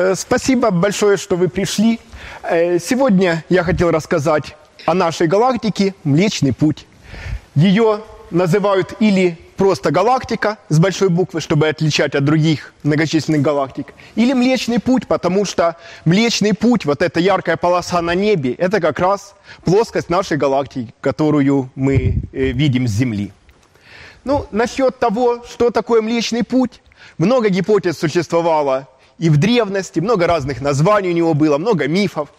Э, Спасибо большое, что вы пришли. Э, Сегодня я хотел рассказать о нашей галактике Млечный Путь. Ее называют или просто галактика с большой буквы, чтобы отличать от других многочисленных галактик, или Млечный Путь, потому что Млечный Путь, вот эта яркая полоса на небе, это как раз плоскость нашей галактики, которую мы э, видим с Земли. Ну, насчет того, что такое Млечный Путь, много гипотез существовало и в древности, много разных названий у него было, много мифов.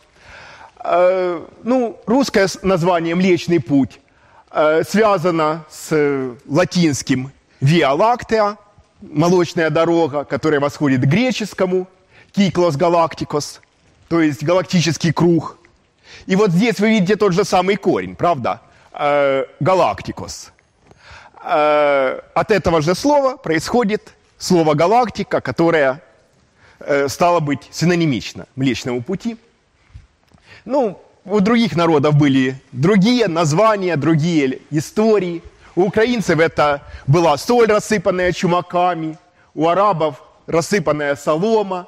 Э, ну, русское название «Млечный путь» э, связано с латинским «Via Lactea», молочная дорога, которая восходит к греческому «Киклос галактикос», то есть галактический круг. И вот здесь вы видите тот же самый корень, правда? Э, галактикос. От этого же слова происходит слово галактика, которое стало быть синонимично Млечному пути. Ну, у других народов были другие названия, другие истории. У украинцев это была соль, рассыпанная чумаками, у арабов рассыпанная солома,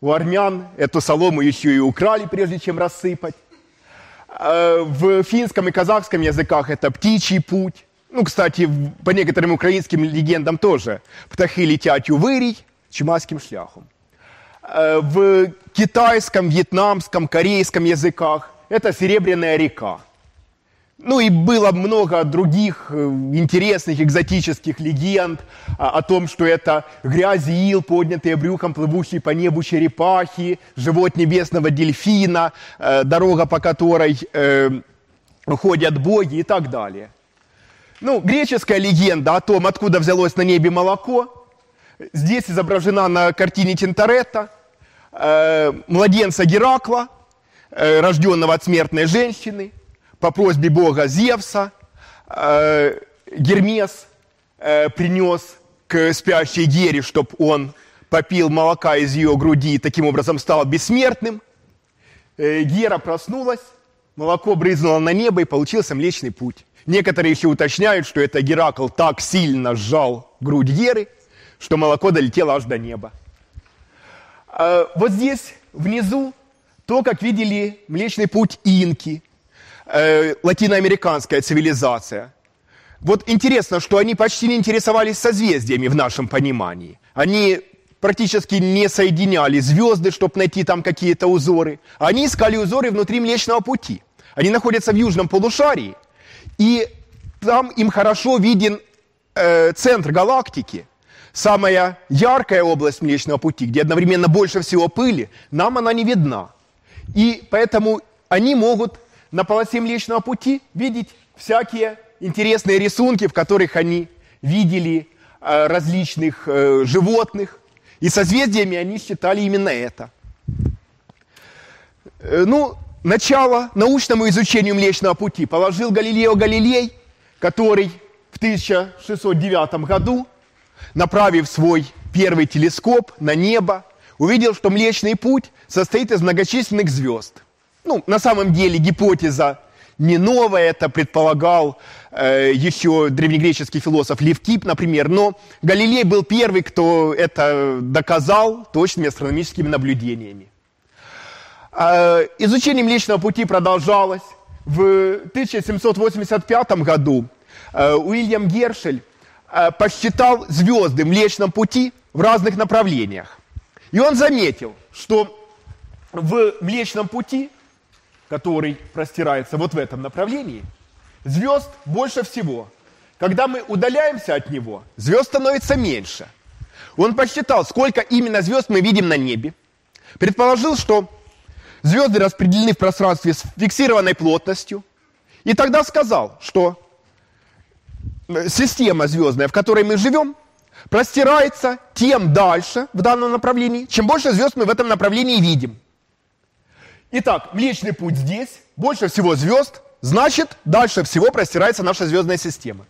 у армян эту солому еще и украли, прежде чем рассыпать. Э, В финском и казахском языках это птичий путь. Ну, кстати, по некоторым украинским легендам тоже. Птахи летят у вырий чумацким шляхом. Э, В китайском, вьетнамском, корейском языках это Серебряная река. Ну и было много других э, интересных экзотических легенд а, о том, что это грязь ил, поднятые брюхом, плывущие по небу черепахи, живот небесного дельфина, э, дорога, по которой ходят боги и так далее. Ну, греческая легенда о том, откуда взялось на небе молоко, здесь изображена на картине Тинторетто э, младенца Геракла, э, рожденного от смертной женщины, по просьбе бога Зевса, э, Гермес принес к спящей Гере, чтобы он попил молока из ее груди и таким образом стал бессмертным. Гера проснулась, молоко брызнуло на небо и получился Млечный Путь. Некоторые еще уточняют, что это Геракл так сильно сжал грудь Геры, что молоко долетело аж до неба. А, Вот здесь внизу то, как видели Млечный Путь инки, э, латиноамериканская цивилизация. Вот интересно, что они почти не интересовались созвездиями в нашем понимании. Они практически не соединяли звезды, чтобы найти там какие-то узоры. Они искали узоры внутри Млечного Пути. Они находятся в южном полушарии, и там им хорошо виден э, центр галактики, самая яркая область Млечного Пути, где одновременно больше всего пыли, нам она не видна. И поэтому они могут на полосе Млечного Пути видеть всякие интересные рисунки, в которых они видели э, различных э, животных. И созвездиями они считали именно это. Э, Ну, начало научному изучению Млечного Пути положил Галилео Галилей, который в 1609 году, направив свой первый телескоп на небо, увидел, что Млечный Путь состоит из многочисленных звезд. Ну, на самом деле гипотеза не новая, это предполагал э, еще древнегреческий философ Левкип, например, но Галилей был первый, кто это доказал точными астрономическими наблюдениями. Э, Изучение Млечного Пути продолжалось. В 1785 году э, Уильям Гершель посчитал звезды в Млечном Пути в разных направлениях. И он заметил, что в Млечном Пути, который простирается вот в этом направлении, звезд больше всего. Когда мы удаляемся от него, звезд становится меньше. Он посчитал, сколько именно звезд мы видим на небе. Предположил, что звезды распределены в пространстве с фиксированной плотностью. И тогда сказал, что э, система звездная, в которой мы живем, простирается тем дальше в данном направлении, чем больше звезд мы в этом направлении видим. Итак, Млечный Путь здесь, больше всего звезд, значит, дальше всего простирается наша звездная система.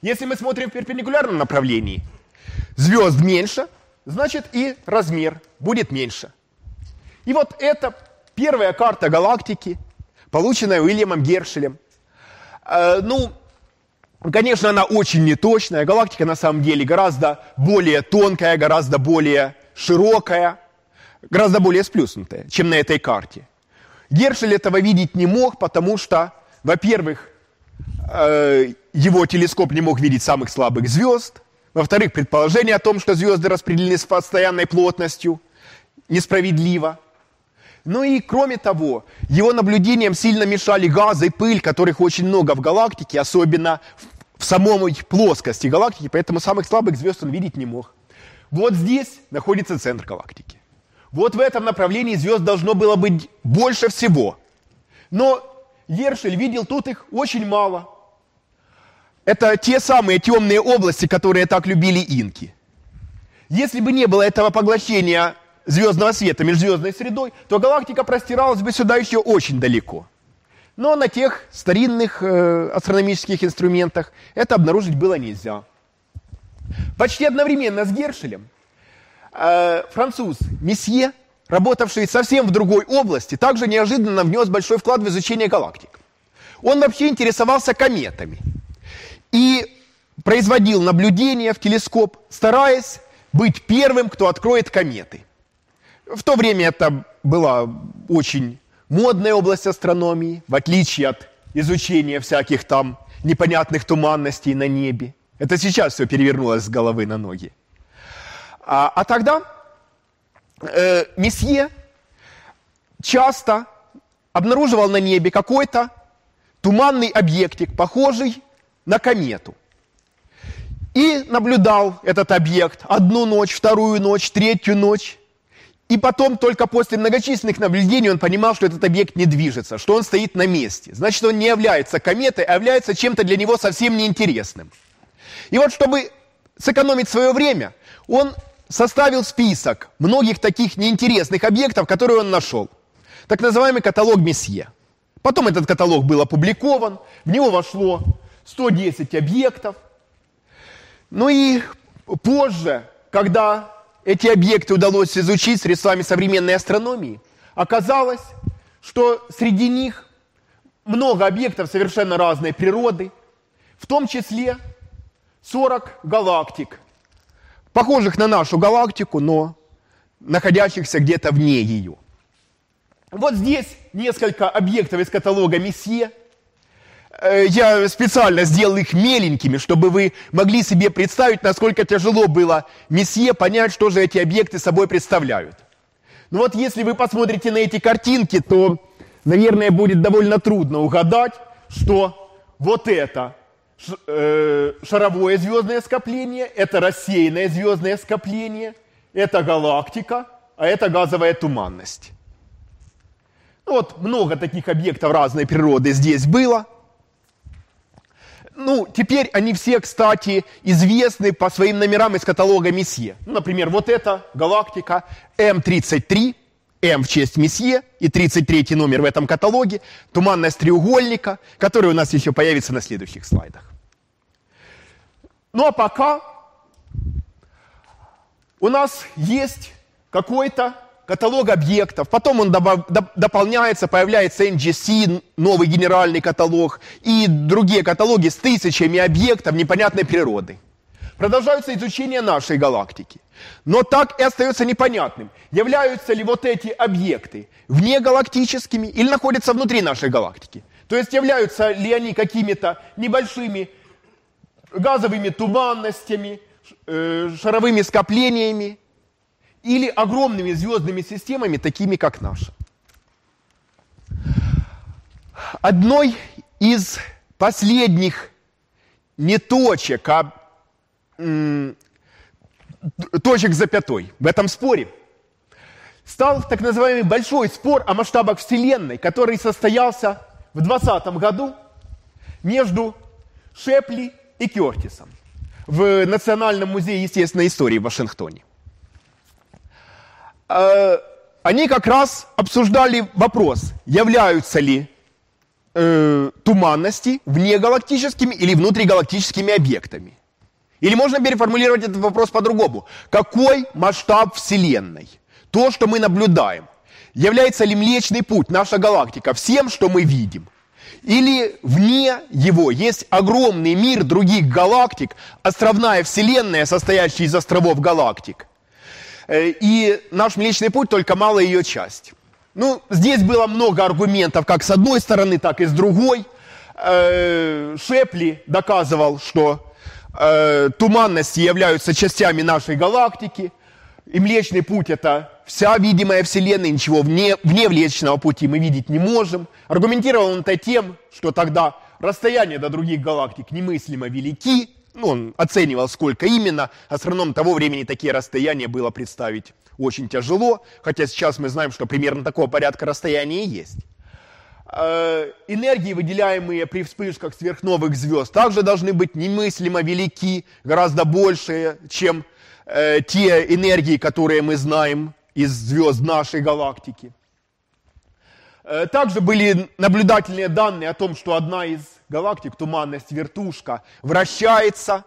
Если мы смотрим в перпендикулярном направлении, звезд меньше, значит и размер будет меньше. И вот это первая карта галактики, полученная Уильямом Гершелем. Э, ну, конечно, она очень неточная. Галактика на самом деле гораздо более тонкая, гораздо более широкая. гораздо более сплюснутое, чем на этой карте. Гершель этого видеть не мог, потому что, во-первых, э, его телескоп не мог видеть самых слабых звезд, во-вторых, предположение о том, что звезды распределены с постоянной плотностью, несправедливо. Ну и кроме того, его наблюдениям сильно мешали газы и пыль, которых очень много в галактике, особенно в самой плоскости галактики, поэтому самых слабых звезд он видеть не мог. Вот здесь находится центр галактики. Вот в этом направлении звезд должно было быть больше всего. Но Ершель видел тут их очень мало. Это те самые темные области, которые так любили инки. Если бы не было этого поглощения звездного света межзвездной средой, то галактика простиралась бы сюда еще очень далеко. Но на тех старинных э, астрономических инструментах это обнаружить было нельзя. Почти одновременно с Гершелем э, француз Месье, работавший совсем в другой области, также неожиданно внес большой вклад в изучение галактик. Он вообще интересовался кометами и производил наблюдения в телескоп, стараясь быть первым, кто откроет кометы. В то время это была очень модная область астрономии, в отличие от изучения всяких там непонятных туманностей на небе. Это сейчас все перевернулось с головы на ноги. А, а тогда э, месье часто обнаруживал на небе какой-то туманный объектик, похожий на комету. И наблюдал этот объект одну ночь, вторую ночь, третью ночь. И потом только после многочисленных наблюдений он понимал, что этот объект не движется, что он стоит на месте. Значит, он не является кометой, а является чем-то для него совсем неинтересным. И вот, чтобы сэкономить свое время, он составил список многих таких неинтересных объектов, которые он нашел. Так называемый каталог Месье. Потом этот каталог был опубликован, в него вошло 110 объектов. Ну и позже, когда эти объекты удалось изучить средствами современной астрономии, оказалось, что среди них много объектов совершенно разной природы, в том числе 40 галактик, похожих на нашу галактику, но находящихся где-то вне ее. Вот здесь несколько объектов из каталога Месье – я специально сделал их меленькими, чтобы вы могли себе представить, насколько тяжело было месье понять, что же эти объекты собой представляют. Ну вот если вы посмотрите на эти картинки, то, наверное, будет довольно трудно угадать, что вот это э, шаровое звездное скопление, это рассеянное звездное скопление, это галактика, а это газовая туманность. Ну вот много таких объектов разной природы здесь было – ну, теперь они все, кстати, известны по своим номерам из каталога Месье. Ну, например, вот эта галактика М33, М в честь Месье, и 33 номер в этом каталоге, туманность треугольника, который у нас еще появится на следующих слайдах. Ну, а пока у нас есть какой-то каталог объектов, потом он добав, доп, дополняется, появляется NGC, новый генеральный каталог, и другие каталоги с тысячами объектов непонятной природы. Продолжаются изучение нашей галактики. Но так и остается непонятным, являются ли вот эти объекты внегалактическими или находятся внутри нашей галактики. То есть являются ли они какими-то небольшими газовыми туманностями, э, шаровыми скоплениями, или огромными звездными системами, такими как наша. Одной из последних не точек, а точек запятой в этом споре стал так называемый большой спор о масштабах Вселенной, который состоялся в 2020 году между Шепли и Кертисом в Национальном музее естественной истории в Вашингтоне. Э, они как раз обсуждали вопрос, являются ли э, туманности внегалактическими или внутригалактическими объектами. Или можно переформулировать этот вопрос по-другому. Какой масштаб Вселенной? То, что мы наблюдаем. Является ли Млечный Путь, наша галактика, всем, что мы видим? Или вне его есть огромный мир других галактик, островная Вселенная, состоящая из островов галактик – и наш Млечный Путь только малая ее часть. Ну, здесь было много аргументов, как с одной стороны, так и с другой. Э, Шепли доказывал, что э, туманности являются частями нашей галактики, и Млечный Путь это вся видимая Вселенная, ничего вне, вне Млечного Пути мы видеть не можем. Аргументировал он это тем, что тогда расстояния до других галактик немыслимо велики, ну, он оценивал, сколько именно. Астроном того времени такие расстояния было представить очень тяжело, хотя сейчас мы знаем, что примерно такого порядка расстояния есть. Э, энергии, выделяемые при вспышках сверхновых звезд, также должны быть немыслимо велики, гораздо больше, чем э, те энергии, которые мы знаем из звезд нашей галактики. Э, также были наблюдательные данные о том, что одна из галактик, туманность вертушка, вращается,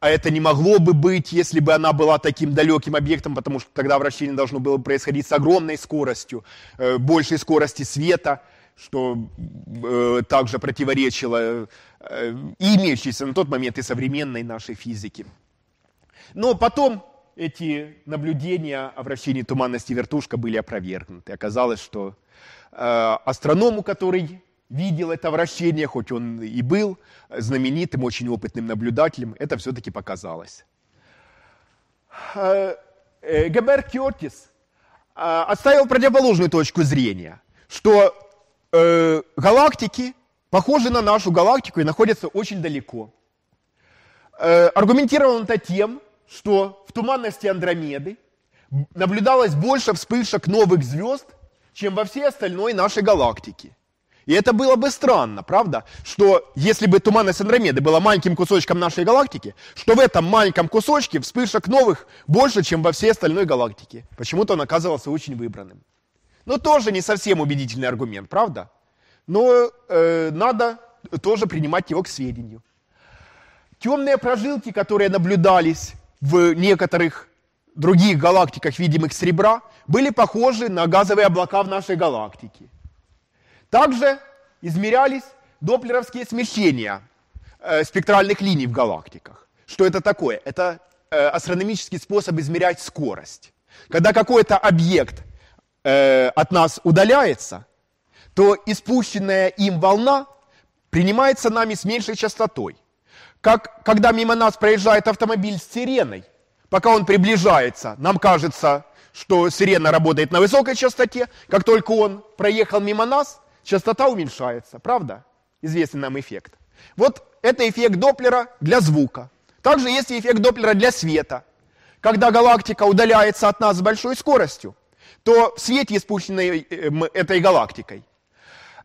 а это не могло бы быть, если бы она была таким далеким объектом, потому что тогда вращение должно было происходить с огромной скоростью, э, большей скорости света, что э, также противоречило и имеющейся на тот момент и современной нашей физике. Но потом эти наблюдения о вращении туманности вертушка были опровергнуты. Оказалось, что астроному, который видел это вращение, хоть он и был знаменитым, очень опытным наблюдателем, это все-таки показалось. Э, э, Габер Кертис э, оставил противоположную точку зрения, что э, галактики похожи на нашу галактику и находятся очень далеко. Э, аргументировал он это тем, что в туманности Андромеды наблюдалось больше вспышек новых звезд, чем во всей остальной нашей галактике. И это было бы странно, правда? Что если бы туманность Андромеды была маленьким кусочком нашей галактики, что в этом маленьком кусочке вспышек новых больше, чем во всей остальной галактике. Почему-то он оказывался очень выбранным. Ну, тоже не совсем убедительный аргумент, правда? Но э, надо тоже принимать его к сведению. Темные прожилки, которые наблюдались в некоторых других галактиках, видимых с ребра, были похожи на газовые облака в нашей галактике. Также измерялись доплеровские смещения э, спектральных линий в галактиках. Что это такое? Это э, астрономический способ измерять скорость. Когда какой-то объект э, от нас удаляется, то испущенная им волна принимается нами с меньшей частотой – как когда мимо нас проезжает автомобиль с сиреной, пока он приближается, нам кажется, что сирена работает на высокой частоте, как только он проехал мимо нас, частота уменьшается, правда? Известный нам эффект. Вот это эффект Доплера для звука. Также есть эффект Доплера для света. Когда галактика удаляется от нас с большой скоростью, то в свете, испущенной э, этой галактикой,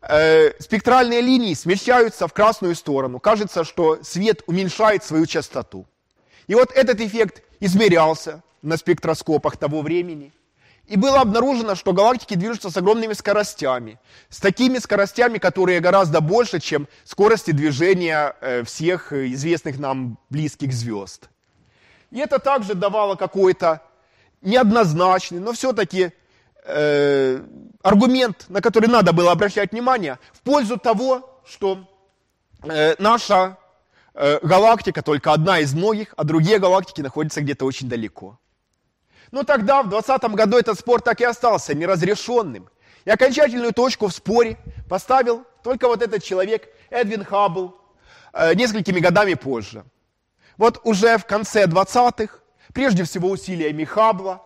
э, спектральные линии смещаются в красную сторону. Кажется, что свет уменьшает свою частоту. И вот этот эффект измерялся на спектроскопах того времени. И было обнаружено, что галактики движутся с огромными скоростями. С такими скоростями, которые гораздо больше, чем скорости движения э, всех известных нам близких звезд. И это также давало какой-то неоднозначный, но все-таки э, аргумент, на который надо было обращать внимание, в пользу того, что э, наша э, галактика только одна из многих, а другие галактики находятся где-то очень далеко. Но тогда, в 20 году, этот спор так и остался неразрешенным. И окончательную точку в споре поставил только вот этот человек, Эдвин Хаббл, э, несколькими годами позже. Вот уже в конце 20-х, прежде всего усилиями Хаббла,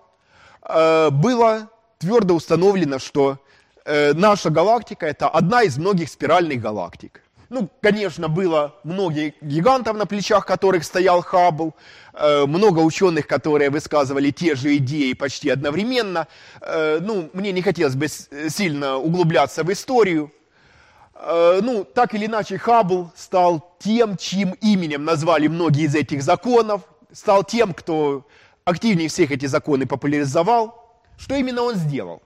э, было твердо установлено, что э, наша галактика это одна из многих спиральных галактик. Ну, конечно, было много гигантов, на плечах которых стоял Хаббл, э, много ученых, которые высказывали те же идеи почти одновременно. Э, ну, мне не хотелось бы сильно углубляться в историю. Э, ну, так или иначе, Хаббл стал тем, чьим именем назвали многие из этих законов, стал тем, кто активнее всех эти законы популяризовал. Что именно он сделал?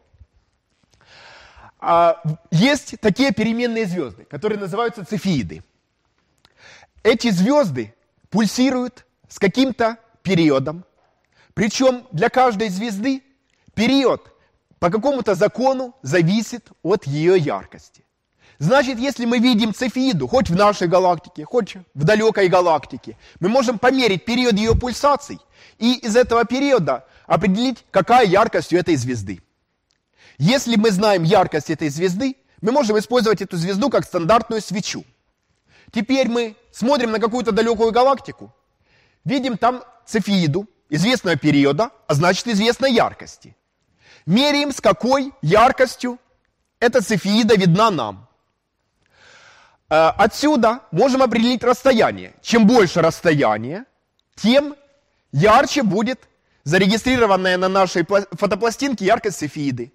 А, есть такие переменные звезды, которые называются цефеиды. Эти звезды пульсируют с каким-то периодом. Причем для каждой звезды период по какому-то закону зависит от ее яркости. Значит, если мы видим цефеиду, хоть в нашей галактике, хоть в далекой галактике, мы можем померить период ее пульсаций, и из этого периода определить, какая яркость у этой звезды. Если мы знаем яркость этой звезды, мы можем использовать эту звезду как стандартную свечу. Теперь мы смотрим на какую-то далекую галактику, видим там цефеиду известного периода, а значит известной яркости. Меряем, с какой яркостью эта цефеида видна нам. Э, отсюда можем определить расстояние. Чем больше расстояние, тем ярче будет зарегистрированная на нашей фотопластинке яркость цефеиды.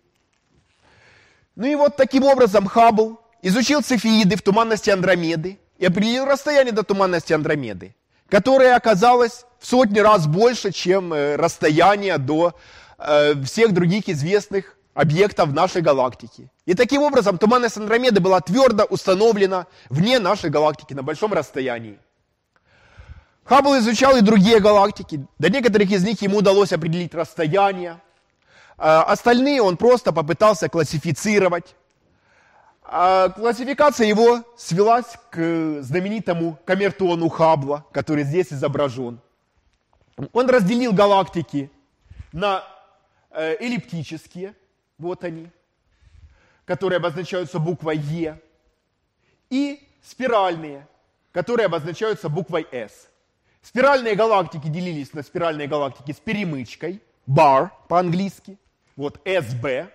Ну и вот таким образом Хаббл изучил цефеиды в туманности Андромеды и определил расстояние до туманности Андромеды, которое оказалось в сотни раз больше, чем э, расстояние до э, всех других известных объектов нашей галактики. И таким образом туманность Андромеды была твердо установлена вне нашей галактики на большом расстоянии. Хаббл изучал и другие галактики. До некоторых из них ему удалось определить расстояние. А остальные он просто попытался классифицировать. А классификация его свелась к знаменитому камертону Хаббла, который здесь изображен. Он разделил галактики на э, эллиптические, вот они, которые обозначаются буквой Е, и спиральные, которые обозначаются буквой С. Спиральные галактики делились на спиральные галактики с перемычкой, bar по-английски, вот SB,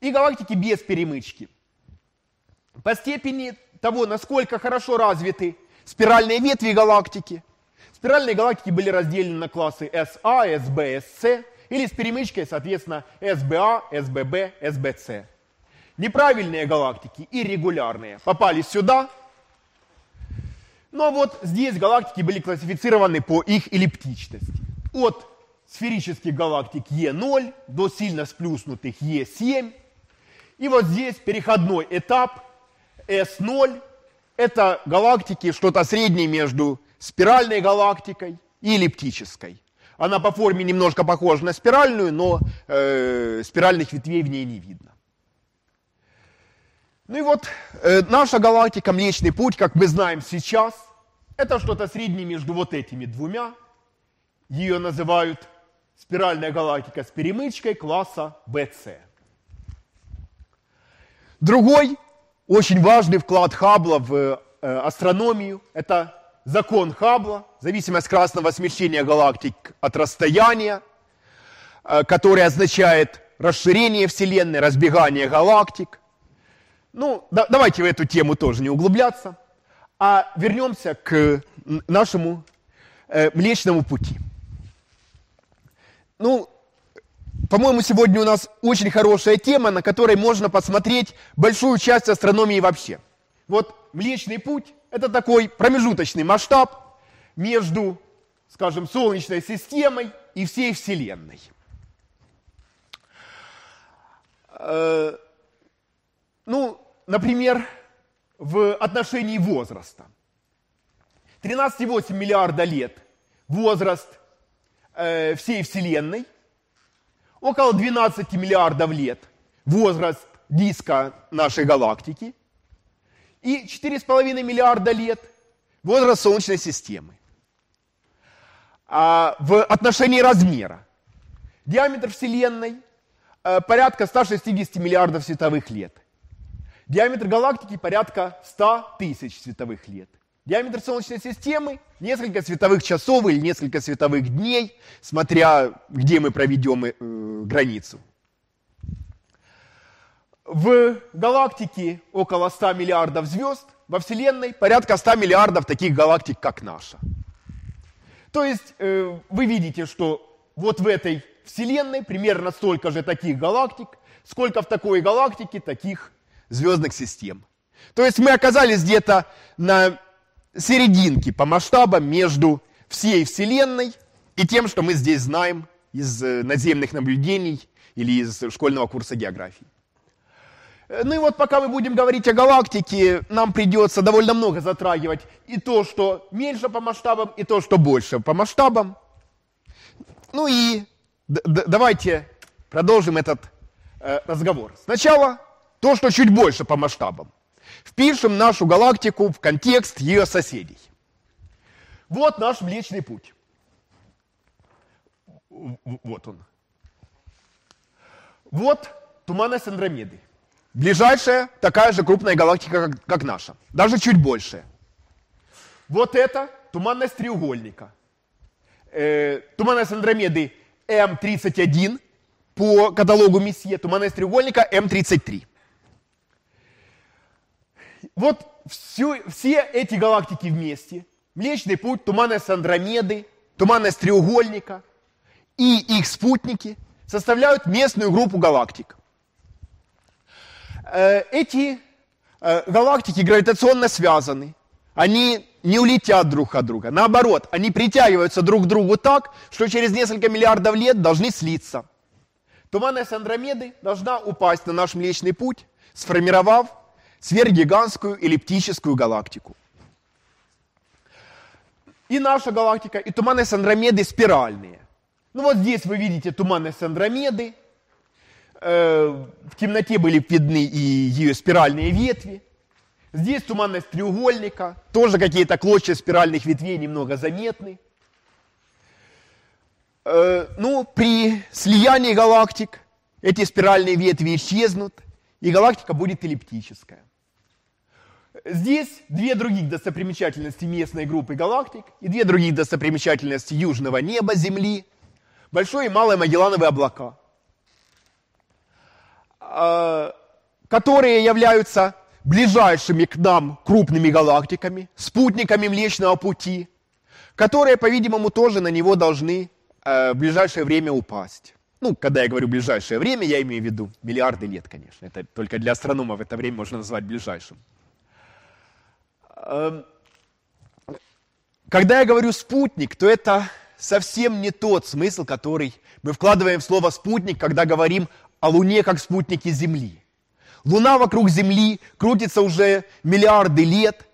и галактики без перемычки. По степени того, насколько хорошо развиты спиральные ветви галактики, спиральные галактики были разделены на классы SA, SB, SC, или с перемычкой, соответственно, SBA, SBB, SBC. Неправильные галактики и регулярные попали сюда, но вот здесь галактики были классифицированы по их эллиптичности. От сферических галактик Е0 до сильно сплюснутых Е7. И вот здесь переходной этап S0. Это галактики, что-то среднее между спиральной галактикой и эллиптической. Она по форме немножко похожа на спиральную, но э, спиральных ветвей в ней не видно. Ну и вот э, наша галактика Млечный Путь, как мы знаем сейчас, это что-то среднее между вот этими двумя. Ее называют спиральная галактика с перемычкой класса BC. Другой очень важный вклад Хаббла в э, астрономию – это закон Хаббла, зависимость красного смещения галактик от расстояния, э, который означает расширение Вселенной, разбегание галактик. Ну, да, давайте в эту тему тоже не углубляться, а вернемся к нашему э, Млечному пути. Ну, по-моему, сегодня у нас очень хорошая тема, на которой можно посмотреть большую часть астрономии вообще. Вот Млечный путь – это такой промежуточный масштаб между, скажем, Солнечной системой и всей Вселенной. Э, ну, например, в отношении возраста. 13,8 миллиарда лет возраст э, всей Вселенной, около 12 миллиардов лет возраст диска нашей галактики и 4,5 миллиарда лет возраст Солнечной системы. А в отношении размера диаметр Вселенной э, порядка 160 миллиардов световых лет. Диаметр галактики порядка 100 тысяч световых лет. Диаметр Солнечной системы несколько световых часов или несколько световых дней, смотря где мы проведем э, границу. В галактике около 100 миллиардов звезд, во Вселенной порядка 100 миллиардов таких галактик, как наша. То есть э, вы видите, что вот в этой Вселенной примерно столько же таких галактик, сколько в такой галактике таких звездных систем. То есть мы оказались где-то на серединке по масштабам между всей Вселенной и тем, что мы здесь знаем из э, наземных наблюдений или из школьного курса географии. Э, ну и вот пока мы будем говорить о галактике, нам придется довольно много затрагивать и то, что меньше по масштабам, и то, что больше по масштабам. Ну и давайте продолжим этот э, разговор. Сначала то, что чуть больше по масштабам. Впишем нашу галактику в контекст ее соседей. Вот наш Млечный Путь. Вот он. Вот туманность Андромеды. Ближайшая такая же крупная галактика, как, как наша. Даже чуть больше. Вот это туманность треугольника. Э, туманность Андромеды М31 по каталогу Месье, туманность треугольника М33. Вот всю, все эти галактики вместе, Млечный путь, туманность Андромеды, туманность треугольника и их спутники составляют местную группу галактик. Э, эти э, галактики гравитационно связаны. Они не улетят друг от друга. Наоборот, они притягиваются друг к другу так, что через несколько миллиардов лет должны слиться. Туманность Андромеды должна упасть на наш Млечный Путь, сформировав сверхгигантскую эллиптическую галактику. И наша галактика, и туманность Андромеды спиральные. Ну вот здесь вы видите туманность Андромеды. Э, в темноте были видны и ее спиральные ветви. Здесь туманность треугольника. Тоже какие-то клочья спиральных ветвей немного заметны. Э, ну, при слиянии галактик эти спиральные ветви исчезнут, и галактика будет эллиптическая. Здесь две других достопримечательности местной группы галактик и две других достопримечательности южного неба Земли. Большое и малое Магеллановые облака, а, которые являются ближайшими к нам крупными галактиками, спутниками Млечного Пути, которые, по-видимому, тоже на него должны э, в ближайшее время упасть. Ну, когда я говорю ближайшее время, я имею в виду миллиарды лет, конечно. Это только для астрономов это время можно назвать ближайшим. Эм, когда я говорю спутник, то это совсем не тот смысл, который мы вкладываем в слово спутник, когда говорим о Луне как спутнике Земли. Луна вокруг Земли крутится уже миллиарды лет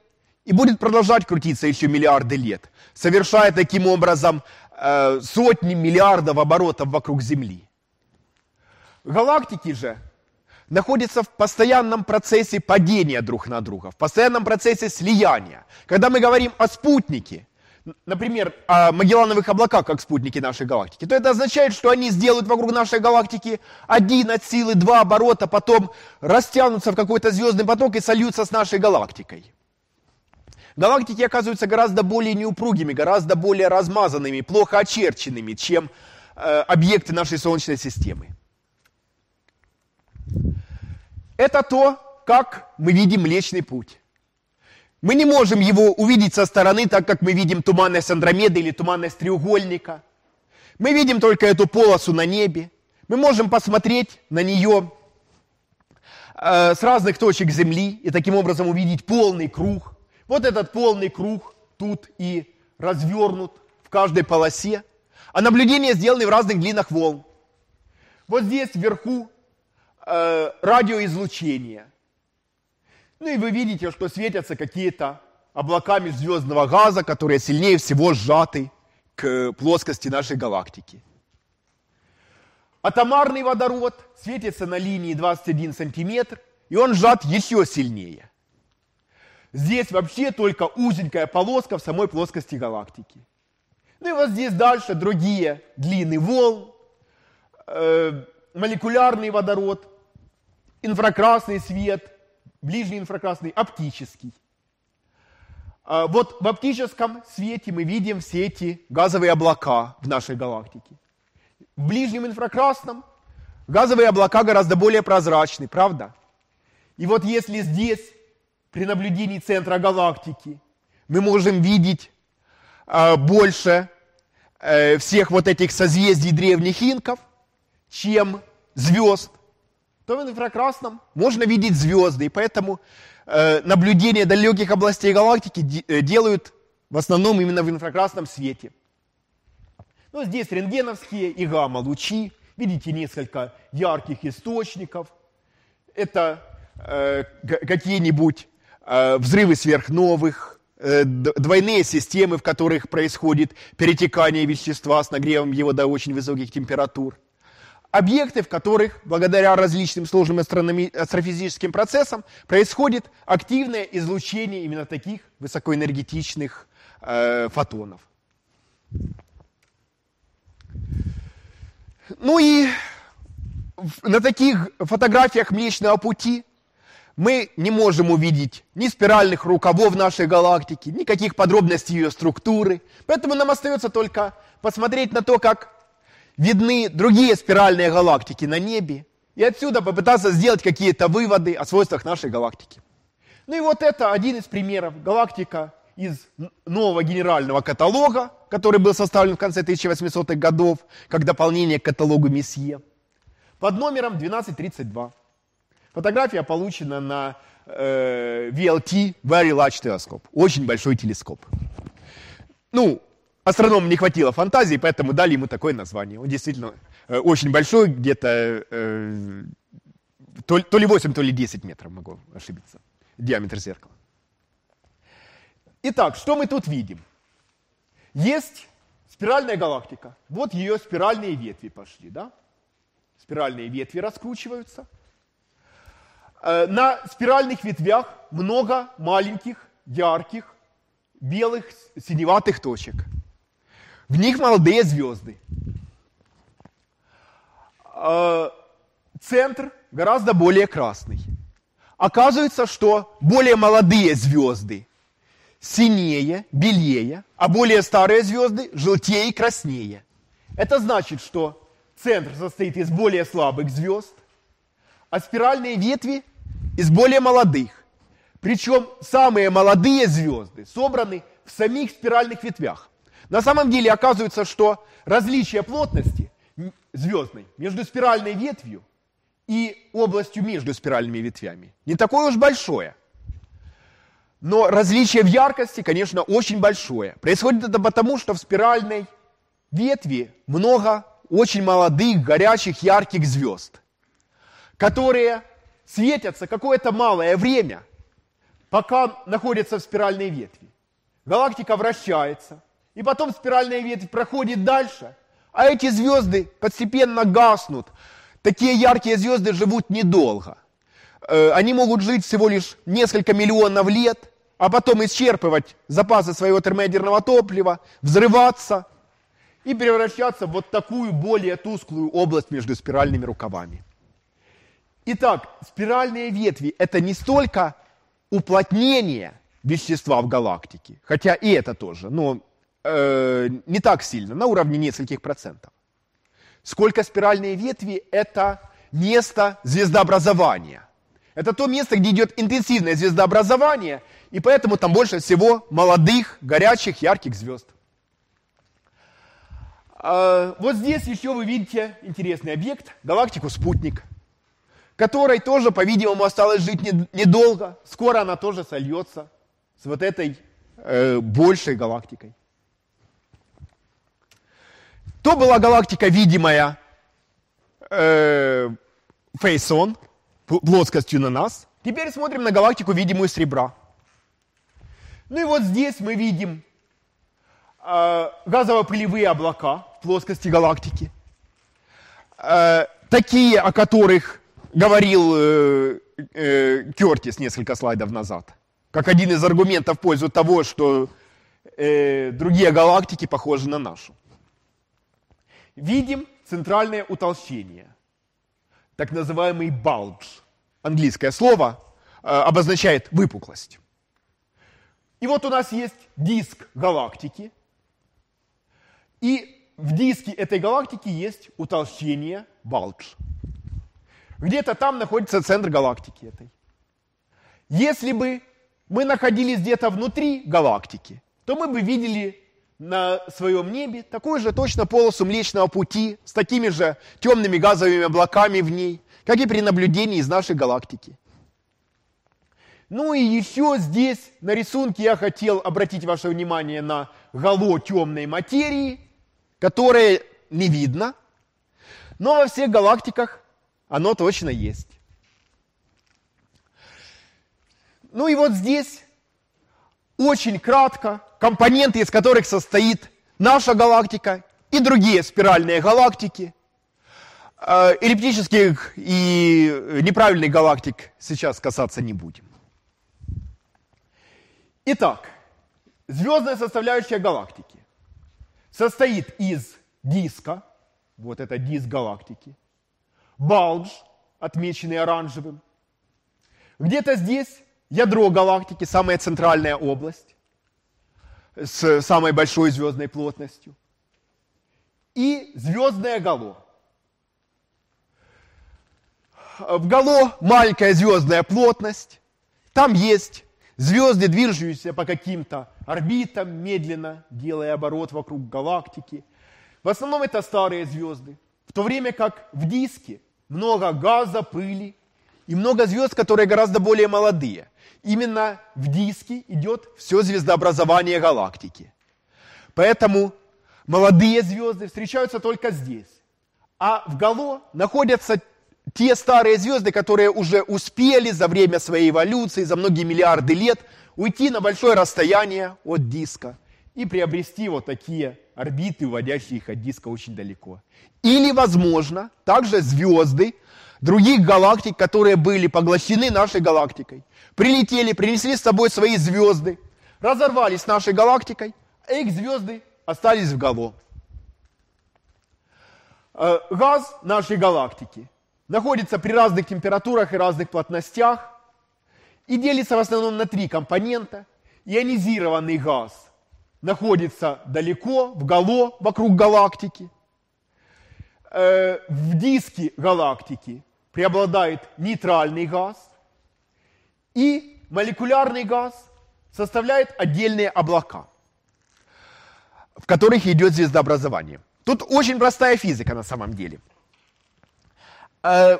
и будет продолжать крутиться еще миллиарды лет, совершая таким образом э, сотни миллиардов оборотов вокруг Земли. Галактики же находятся в постоянном процессе падения друг на друга, в постоянном процессе слияния. Когда мы говорим о спутнике, например, о Магеллановых облаках, как спутники нашей галактики, то это означает, что они сделают вокруг нашей галактики один от силы два оборота, потом растянутся в какой-то звездный поток и сольются с нашей галактикой. Галактики оказываются гораздо более неупругими, гораздо более размазанными, плохо очерченными, чем э, объекты нашей Солнечной системы. Это то, как мы видим Млечный Путь. Мы не можем его увидеть со стороны, так как мы видим туманность Андромеды или туманность треугольника. Мы видим только эту полосу на небе. Мы можем посмотреть на нее э, с разных точек Земли и таким образом увидеть полный круг. Вот этот полный круг тут и развернут в каждой полосе. А наблюдения сделаны в разных длинах волн. Вот здесь вверху э, радиоизлучение. Ну и вы видите, что светятся какие-то облака межзвездного газа, которые сильнее всего сжаты к плоскости нашей галактики. Атомарный водород светится на линии 21 сантиметр, и он сжат еще сильнее. Здесь вообще только узенькая полоска в самой плоскости галактики. Ну и вот здесь дальше другие длины волн, э, молекулярный водород, инфракрасный свет, ближний инфракрасный, оптический. А вот в оптическом свете мы видим все эти газовые облака в нашей галактике. В ближнем инфракрасном газовые облака гораздо более прозрачны, правда? И вот если здесь, при наблюдении центра галактики, мы можем видеть э, больше э, всех вот этих созвездий древних инков, чем звезд, то в инфракрасном можно видеть звезды, и поэтому э, наблюдение далеких областей галактики де, э, делают в основном именно в инфракрасном свете. Ну, здесь рентгеновские и гамма-лучи. Видите несколько ярких источников. Это э, какие-нибудь э, взрывы сверхновых, э, двойные системы, в которых происходит перетекание вещества с нагревом его до очень высоких температур объекты, в которых, благодаря различным сложным астрофизическим процессам, происходит активное излучение именно таких высокоэнергетичных э, фотонов. Ну и на таких фотографиях Млечного Пути мы не можем увидеть ни спиральных рукавов нашей галактики, никаких подробностей ее структуры. Поэтому нам остается только посмотреть на то, как видны другие спиральные галактики на небе, и отсюда попытаться сделать какие-то выводы о свойствах нашей галактики. Ну и вот это один из примеров. Галактика из нового генерального каталога, который был составлен в конце 1800-х годов, как дополнение к каталогу Месье, под номером 1232. Фотография получена на э, VLT, Very Large Telescope, очень большой телескоп. Ну, астрономам не хватило фантазии, поэтому дали ему такое название. Он действительно э, очень большой, где-то э, то, то ли 8, то ли 10 метров, могу ошибиться, диаметр зеркала. Итак, что мы тут видим? Есть спиральная галактика. Вот ее спиральные ветви пошли, да? Спиральные ветви раскручиваются – Э, на спиральных ветвях много маленьких, ярких, белых, синеватых точек. В них молодые звезды. Э, центр гораздо более красный. Оказывается, что более молодые звезды синее, белее, а более старые звезды желтее и краснее. Это значит, что центр состоит из более слабых звезд, а спиральные ветви из более молодых. Причем самые молодые звезды собраны в самих спиральных ветвях. На самом деле оказывается, что различие плотности звездной между спиральной ветвью и областью между спиральными ветвями не такое уж большое. Но различие в яркости, конечно, очень большое. Происходит это потому, что в спиральной ветви много очень молодых, горячих, ярких звезд, которые светятся какое-то малое время, пока находятся в спиральной ветви. Галактика вращается, и потом спиральная ветвь проходит дальше, а эти звезды постепенно гаснут. Такие яркие звезды живут недолго. Э, они могут жить всего лишь несколько миллионов лет, а потом исчерпывать запасы своего термоядерного топлива, взрываться и превращаться в вот такую более тусклую область между спиральными рукавами. Итак, спиральные ветви – это не столько уплотнение вещества в галактике, хотя и это тоже, но э, не так сильно, на уровне нескольких процентов. Сколько спиральные ветви – это место звездообразования. Это то место, где идет интенсивное звездообразование, и поэтому там больше всего молодых, горячих, ярких звезд. А, вот здесь еще вы видите интересный объект, галактику-спутник – которой тоже, по-видимому, осталось жить недолго. Скоро она тоже сольется с вот этой э, большей галактикой. То была галактика видимая э, Фейсон, плоскостью на нас. Теперь смотрим на галактику, видимую с ребра. Ну и вот здесь мы видим э, газово-пылевые облака в плоскости галактики. Э, такие, о которых говорил э, э, Кертис несколько слайдов назад, как один из аргументов в пользу того, что э, другие галактики похожи на нашу. Видим центральное утолщение, так называемый bulge. Английское слово э, обозначает выпуклость. И вот у нас есть диск галактики, и в диске этой галактики есть утолщение bulge. Где-то там находится центр галактики этой. Если бы мы находились где-то внутри галактики, то мы бы видели на своем небе такую же точно полосу Млечного Пути с такими же темными газовыми облаками в ней, как и при наблюдении из нашей галактики. Ну и еще здесь на рисунке я хотел обратить ваше внимание на гало темной материи, которое не видно, но во всех галактиках оно точно есть. Ну и вот здесь очень кратко компоненты, из которых состоит наша галактика и другие спиральные галактики. Э, эллиптических и неправильных галактик сейчас касаться не будем. Итак, звездная составляющая галактики состоит из диска, вот это диск галактики. Балдж, отмеченный оранжевым. Где-то здесь ядро галактики, самая центральная область с самой большой звездной плотностью. И звездное гало. В гало маленькая звездная плотность. Там есть звезды, движущиеся по каким-то орбитам, медленно делая оборот вокруг галактики. В основном это старые звезды. В то время как в диске много газа, пыли и много звезд, которые гораздо более молодые. Именно в диске идет все звездообразование галактики. Поэтому молодые звезды встречаются только здесь. А в Гало находятся те старые звезды, которые уже успели за время своей эволюции, за многие миллиарды лет, уйти на большое расстояние от диска и приобрести вот такие орбиты, уводящие их от диска очень далеко. Или, возможно, также звезды других галактик, которые были поглощены нашей галактикой, прилетели, принесли с собой свои звезды, разорвались с нашей галактикой, а их звезды остались в Гало. Э, газ нашей галактики находится при разных температурах и разных плотностях и делится в основном на три компонента. Ионизированный газ находится далеко, в гало, вокруг галактики. Э, в диске галактики преобладает нейтральный газ. И молекулярный газ составляет отдельные облака, в которых идет звездообразование. Тут очень простая физика на самом деле – Э,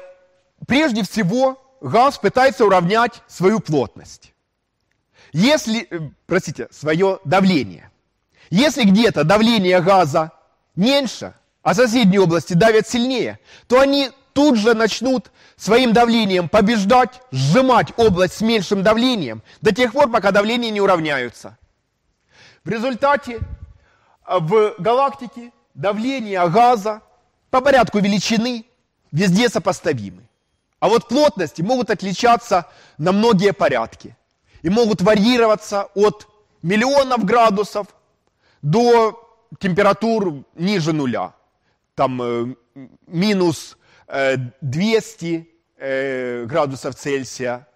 прежде всего газ пытается уравнять свою плотность. Если, э, простите, свое давление. Если где-то давление газа меньше, а соседние области давят сильнее, то они тут же начнут своим давлением побеждать, сжимать область с меньшим давлением до тех пор, пока давления не уравняются. В результате э, в галактике давление газа по порядку величины везде сопоставимы. А вот плотности могут отличаться на многие порядки. И могут варьироваться от миллионов градусов до температур ниже нуля. Там э, минус э, 200 э, градусов Цельсия,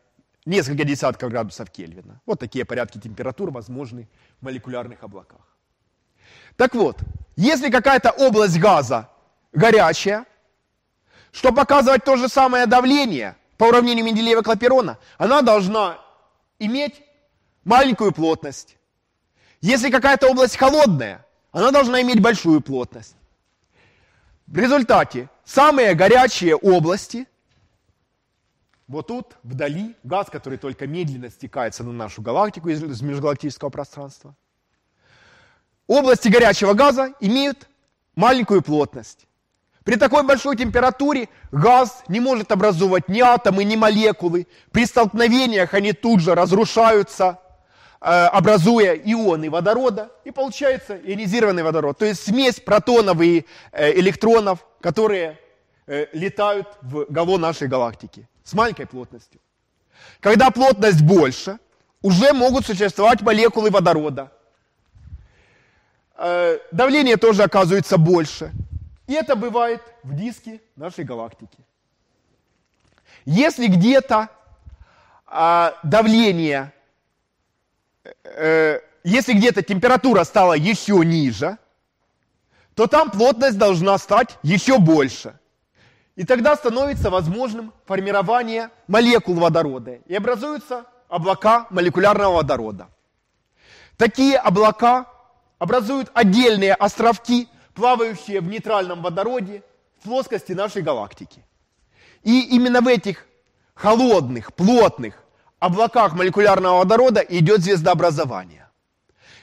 несколько десятков градусов Кельвина. Вот такие порядки температур возможны в молекулярных облаках. Так вот, если какая-то область газа горячая, чтобы показывать то же самое давление по уравнению Менделеева-Клаперона, она должна иметь маленькую плотность. Если какая-то область холодная, она должна иметь большую плотность. В результате самые горячие области, вот тут вдали, газ, который только медленно стекается на нашу галактику из межгалактического пространства, области горячего газа имеют маленькую плотность. При такой большой температуре газ не может образовывать ни атомы, ни молекулы. При столкновениях они тут же разрушаются, образуя ионы водорода, и получается ионизированный водород. То есть смесь протонов и э, электронов, которые э, летают в гало нашей галактики с маленькой плотностью. Когда плотность больше, уже могут существовать молекулы водорода. Давление тоже оказывается больше. И это бывает в диске нашей галактики. Если где-то а, давление, э, если где-то температура стала еще ниже, то там плотность должна стать еще больше. И тогда становится возможным формирование молекул водорода. И образуются облака молекулярного водорода. Такие облака образуют отдельные островки плавающие в нейтральном водороде в плоскости нашей галактики. И именно в этих холодных, плотных облаках молекулярного водорода идет звездообразование.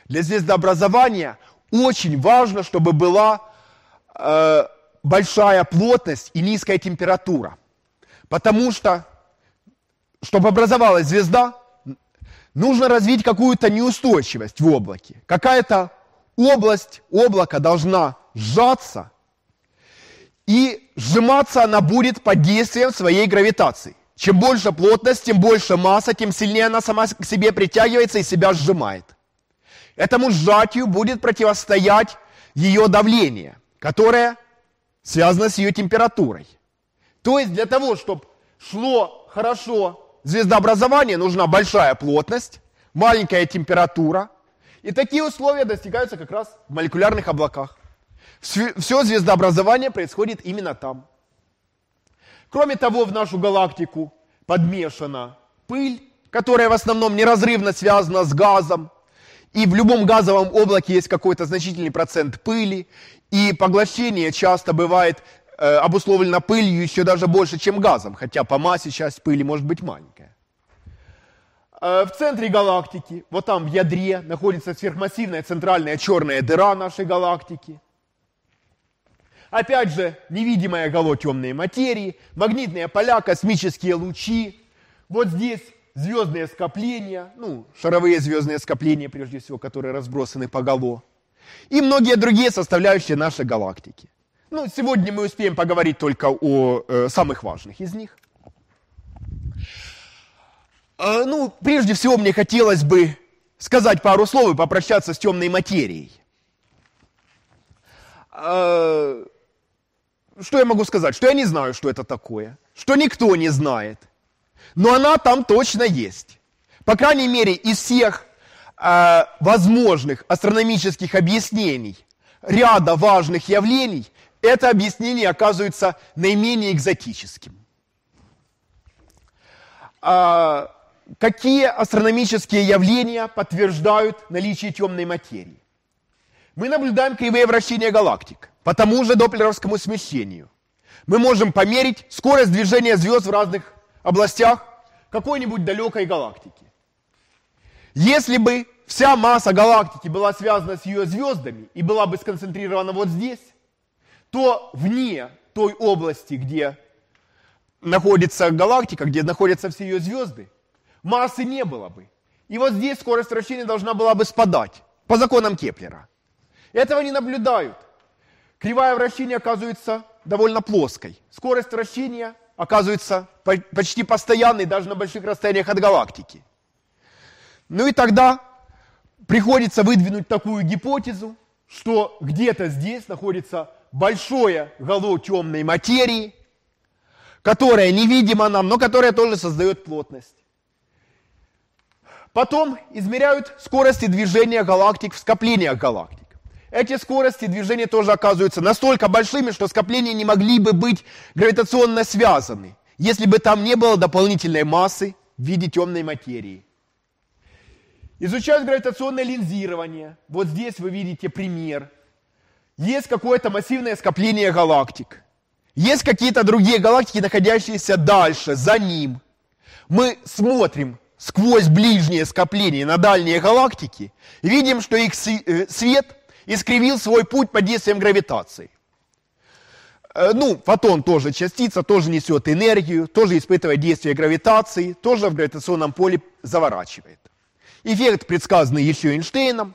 Для звездообразования очень важно, чтобы была э, большая плотность и низкая температура. Потому что, чтобы образовалась звезда, нужно развить какую-то неустойчивость в облаке. Какая-то область облака должна сжаться, и сжиматься она будет под действием своей гравитации. Чем больше плотность, тем больше масса, тем сильнее она сама к себе притягивается и себя сжимает. Этому сжатию будет противостоять ее давление, которое связано с ее температурой. То есть для того, чтобы шло хорошо звездообразование, нужна большая плотность, маленькая температура. И такие условия достигаются как раз в молекулярных облаках. Все звездообразование происходит именно там. Кроме того, в нашу галактику подмешана пыль, которая в основном неразрывно связана с газом. И в любом газовом облаке есть какой-то значительный процент пыли. И поглощение часто бывает э, обусловлено пылью еще даже больше, чем газом, хотя по массе часть пыли может быть маленькая. Э, в центре галактики, вот там в ядре, находится сверхмассивная центральная черная дыра нашей галактики. Опять же, невидимое гало темной материи, магнитные поля, космические лучи. Вот здесь звездные скопления, ну, шаровые звездные скопления, прежде всего, которые разбросаны по гало. И многие другие составляющие нашей галактики. Ну, сегодня мы успеем поговорить только о э, самых важных из них. Э, ну, прежде всего, мне хотелось бы сказать пару слов и попрощаться с темной материей. Э, что я могу сказать? Что я не знаю, что это такое. Что никто не знает. Но она там точно есть. По крайней мере, из всех э, возможных астрономических объяснений ряда важных явлений, это объяснение оказывается наименее экзотическим. Э, какие астрономические явления подтверждают наличие темной материи? Мы наблюдаем кривые вращения галактик по тому же доплеровскому смещению. Мы можем померить скорость движения звезд в разных областях какой-нибудь далекой галактики. Если бы вся масса галактики была связана с ее звездами и была бы сконцентрирована вот здесь, то вне той области, где находится галактика, где находятся все ее звезды, массы не было бы. И вот здесь скорость вращения должна была бы спадать по законам Кеплера. Этого не наблюдают. Кривая вращения оказывается довольно плоской. Скорость вращения оказывается почти постоянной даже на больших расстояниях от галактики. Ну и тогда приходится выдвинуть такую гипотезу, что где-то здесь находится большое гало темной материи, которая невидима нам, но которая тоже создает плотность. Потом измеряют скорости движения галактик в скоплениях галактик. Эти скорости движения тоже оказываются настолько большими, что скопления не могли бы быть гравитационно связаны, если бы там не было дополнительной массы в виде темной материи. Изучают гравитационное линзирование. Вот здесь вы видите пример. Есть какое-то массивное скопление галактик. Есть какие-то другие галактики, находящиеся дальше, за ним. Мы смотрим сквозь ближние скопления на дальние галактики, видим, что их э, свет – искривил свой путь под действием гравитации. Э, ну, фотон тоже частица, тоже несет энергию, тоже испытывает действие гравитации, тоже в гравитационном поле заворачивает. Эффект, предсказанный еще Эйнштейном,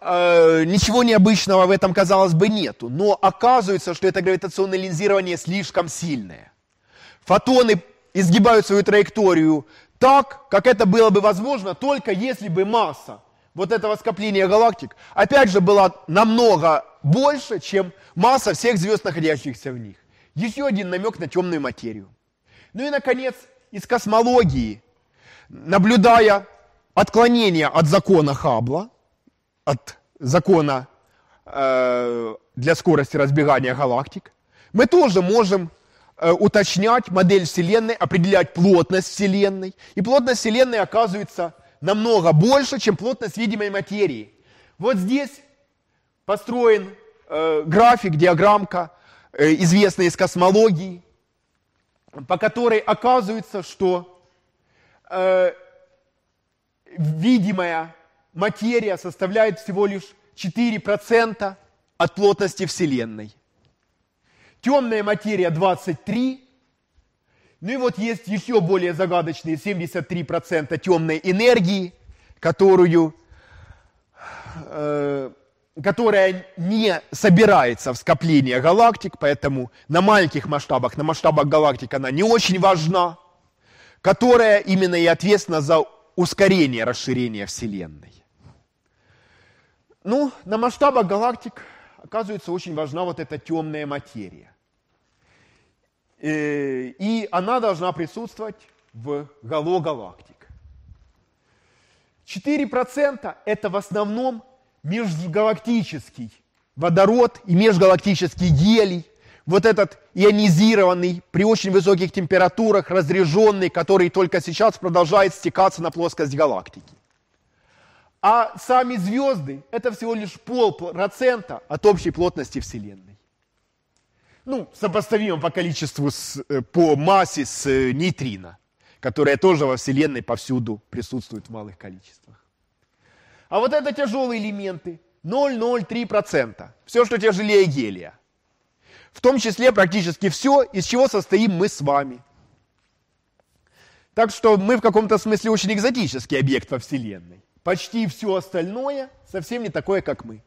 э, ничего необычного в этом, казалось бы, нету. Но оказывается, что это гравитационное линзирование слишком сильное. Фотоны изгибают свою траекторию так, как это было бы возможно, только если бы масса вот этого скопления галактик, опять же, была намного больше, чем масса всех звезд, находящихся в них. Еще один намек на темную материю. Ну и, наконец, из космологии, наблюдая отклонение от закона Хаббла, от закона э, для скорости разбегания галактик, мы тоже можем э, уточнять модель Вселенной, определять плотность Вселенной. И плотность Вселенной оказывается намного больше, чем плотность видимой материи. Вот здесь построен э, график, диаграммка, э, известная из космологии, по которой оказывается, что э, видимая материя составляет всего лишь 4% от плотности Вселенной. Темная материя 23, ну и вот есть еще более загадочные 73% темной энергии, которую, э, которая не собирается в скопление галактик, поэтому на маленьких масштабах, на масштабах галактик она не очень важна, которая именно и ответственна за ускорение расширения Вселенной. Ну, на масштабах галактик оказывается, очень важна вот эта темная материя. Э, и она должна присутствовать в гало галактик. 4% это в основном межгалактический водород и межгалактический гелий, вот этот ионизированный, при очень высоких температурах, разряженный, который только сейчас продолжает стекаться на плоскость галактики. А сами звезды – это всего лишь полпроцента от общей плотности Вселенной. Ну, сопоставимо по количеству, с, э, по массе с э, нейтрино, которая тоже во Вселенной повсюду присутствует в малых количествах. А вот это тяжелые элементы – 0,03%. Все, что тяжелее гелия. В том числе практически все, из чего состоим мы с вами. Так что мы в каком-то смысле очень экзотический объект во Вселенной. Почти все остальное совсем не такое, как мы.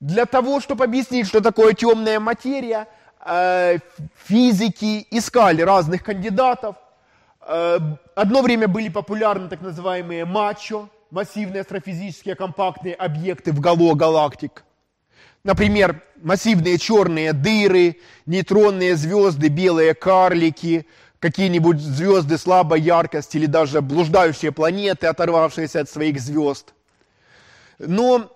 Для того, чтобы объяснить, что такое темная материя, э, физики искали разных кандидатов. Э, одно время были популярны так называемые мачо, массивные астрофизические компактные объекты в гало галактик. Например, массивные черные дыры, нейтронные звезды, белые карлики – какие-нибудь звезды слабой яркости или даже блуждающие планеты, оторвавшиеся от своих звезд. Но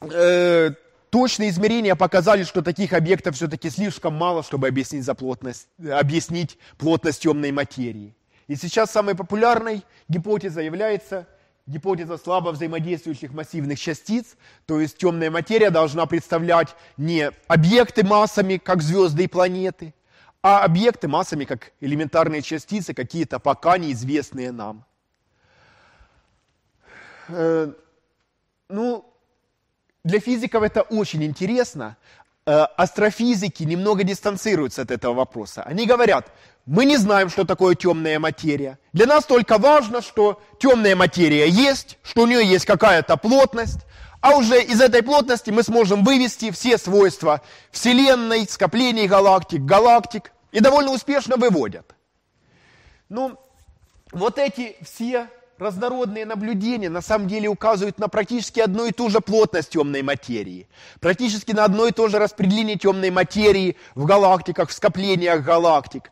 э, точные измерения показали, что таких объектов все-таки слишком мало, чтобы объяснить, за плотность, объяснить плотность темной материи. И сейчас самой популярной гипотезой является гипотеза слабо взаимодействующих массивных частиц, то есть темная материя должна представлять не объекты массами, как звезды и планеты, а объекты массами, как элементарные частицы, какие-то пока неизвестные нам. Э, ну, для физиков это очень интересно. Э, астрофизики немного дистанцируются от этого вопроса. Они говорят, мы не знаем, что такое темная материя. Для нас только важно, что темная материя есть, что у нее есть какая-то плотность, а уже из этой плотности мы сможем вывести все свойства Вселенной, скоплений галактик, галактик, и довольно успешно выводят. Ну, вот эти все разнородные наблюдения на самом деле указывают на практически одну и ту же плотность темной материи, практически на одно и то же распределение темной материи в галактиках, в скоплениях галактик.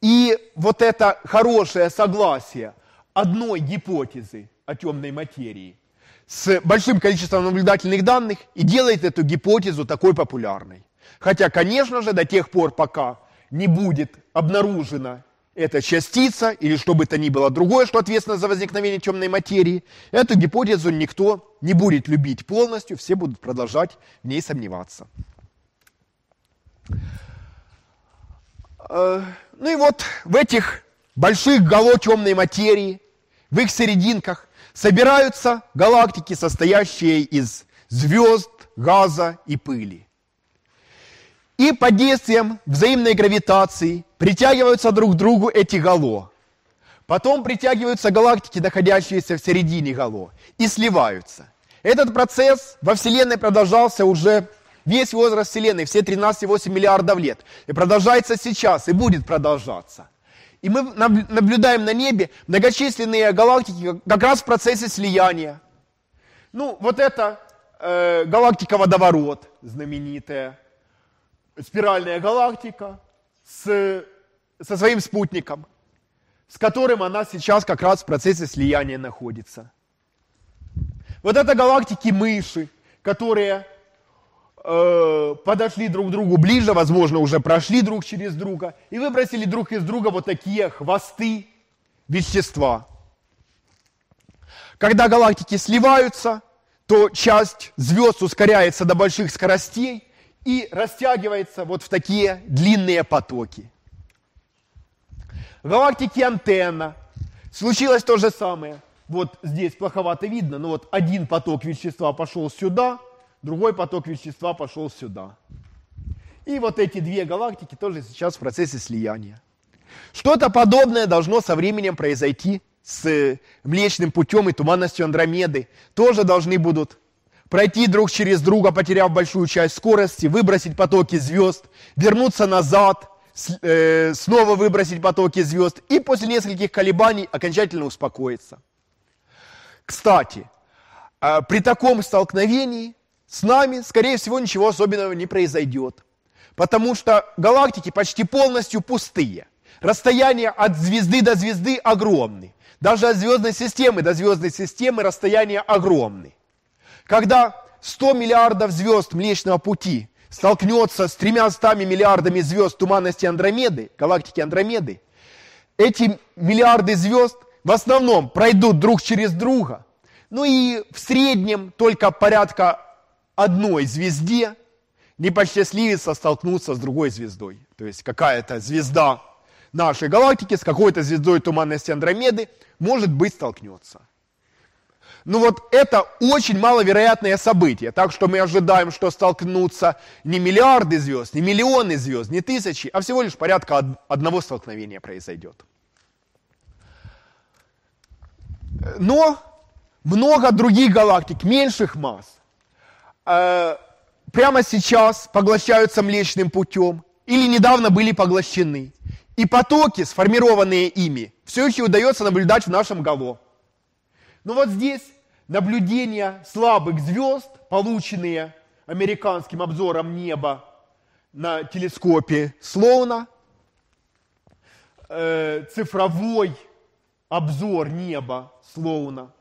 И вот это хорошее согласие одной гипотезы о темной материи – с большим количеством наблюдательных данных и делает эту гипотезу такой популярной. Хотя, конечно же, до тех пор, пока не будет обнаружена эта частица или что бы то ни было другое, что ответственно за возникновение темной материи, эту гипотезу никто не будет любить полностью, все будут продолжать в ней сомневаться. Э, ну и вот в этих больших гало темной материи, в их серединках собираются галактики, состоящие из звезд, газа и пыли. И под действием взаимной гравитации притягиваются друг к другу эти гало. Потом притягиваются галактики, находящиеся в середине гало, и сливаются. Этот процесс во Вселенной продолжался уже весь возраст Вселенной, все 13,8 миллиардов лет. И продолжается сейчас, и будет продолжаться. И мы наблюдаем на небе многочисленные галактики как раз в процессе слияния. Ну, вот это э, галактика-водоворот знаменитая, спиральная галактика с, со своим спутником, с которым она сейчас как раз в процессе слияния находится. Вот это галактики мыши, которые э, подошли друг к другу ближе, возможно, уже прошли друг через друга и выбросили друг из друга вот такие хвосты вещества. Когда галактики сливаются, то часть звезд ускоряется до больших скоростей и растягивается вот в такие длинные потоки. В галактике антенна случилось то же самое. Вот здесь плоховато видно, но вот один поток вещества пошел сюда – другой поток вещества пошел сюда. И вот эти две галактики тоже сейчас в процессе слияния. Что-то подобное должно со временем произойти с Млечным путем и туманностью Андромеды. Тоже должны будут пройти друг через друга, потеряв большую часть скорости, выбросить потоки звезд, вернуться назад, э, снова выбросить потоки звезд и после нескольких колебаний окончательно успокоиться. Кстати, а при таком столкновении с нами, скорее всего, ничего особенного не произойдет. Потому что галактики почти полностью пустые. Расстояние от звезды до звезды огромны. Даже от звездной системы до звездной системы расстояние огромны. Когда 100 миллиардов звезд Млечного Пути столкнется с тремя стами миллиардами звезд туманности Андромеды, галактики Андромеды, эти миллиарды звезд в основном пройдут друг через друга, ну и в среднем только порядка одной звезде не посчастливится столкнуться с другой звездой. То есть какая-то звезда нашей галактики с какой-то звездой туманности Андромеды, может быть, столкнется. Ну вот это очень маловероятное событие, так что мы ожидаем, что столкнутся не миллиарды звезд, не миллионы звезд, не тысячи, а всего лишь порядка одного столкновения произойдет. Но много других галактик, меньших масс, э, прямо сейчас поглощаются Млечным путем или недавно были поглощены. И потоки, сформированные ими, все еще удается наблюдать в нашем ГАЛО. Но вот здесь наблюдения слабых звезд, полученные американским обзором неба на телескопе Слоуна, э, цифровой обзор неба Слоуна.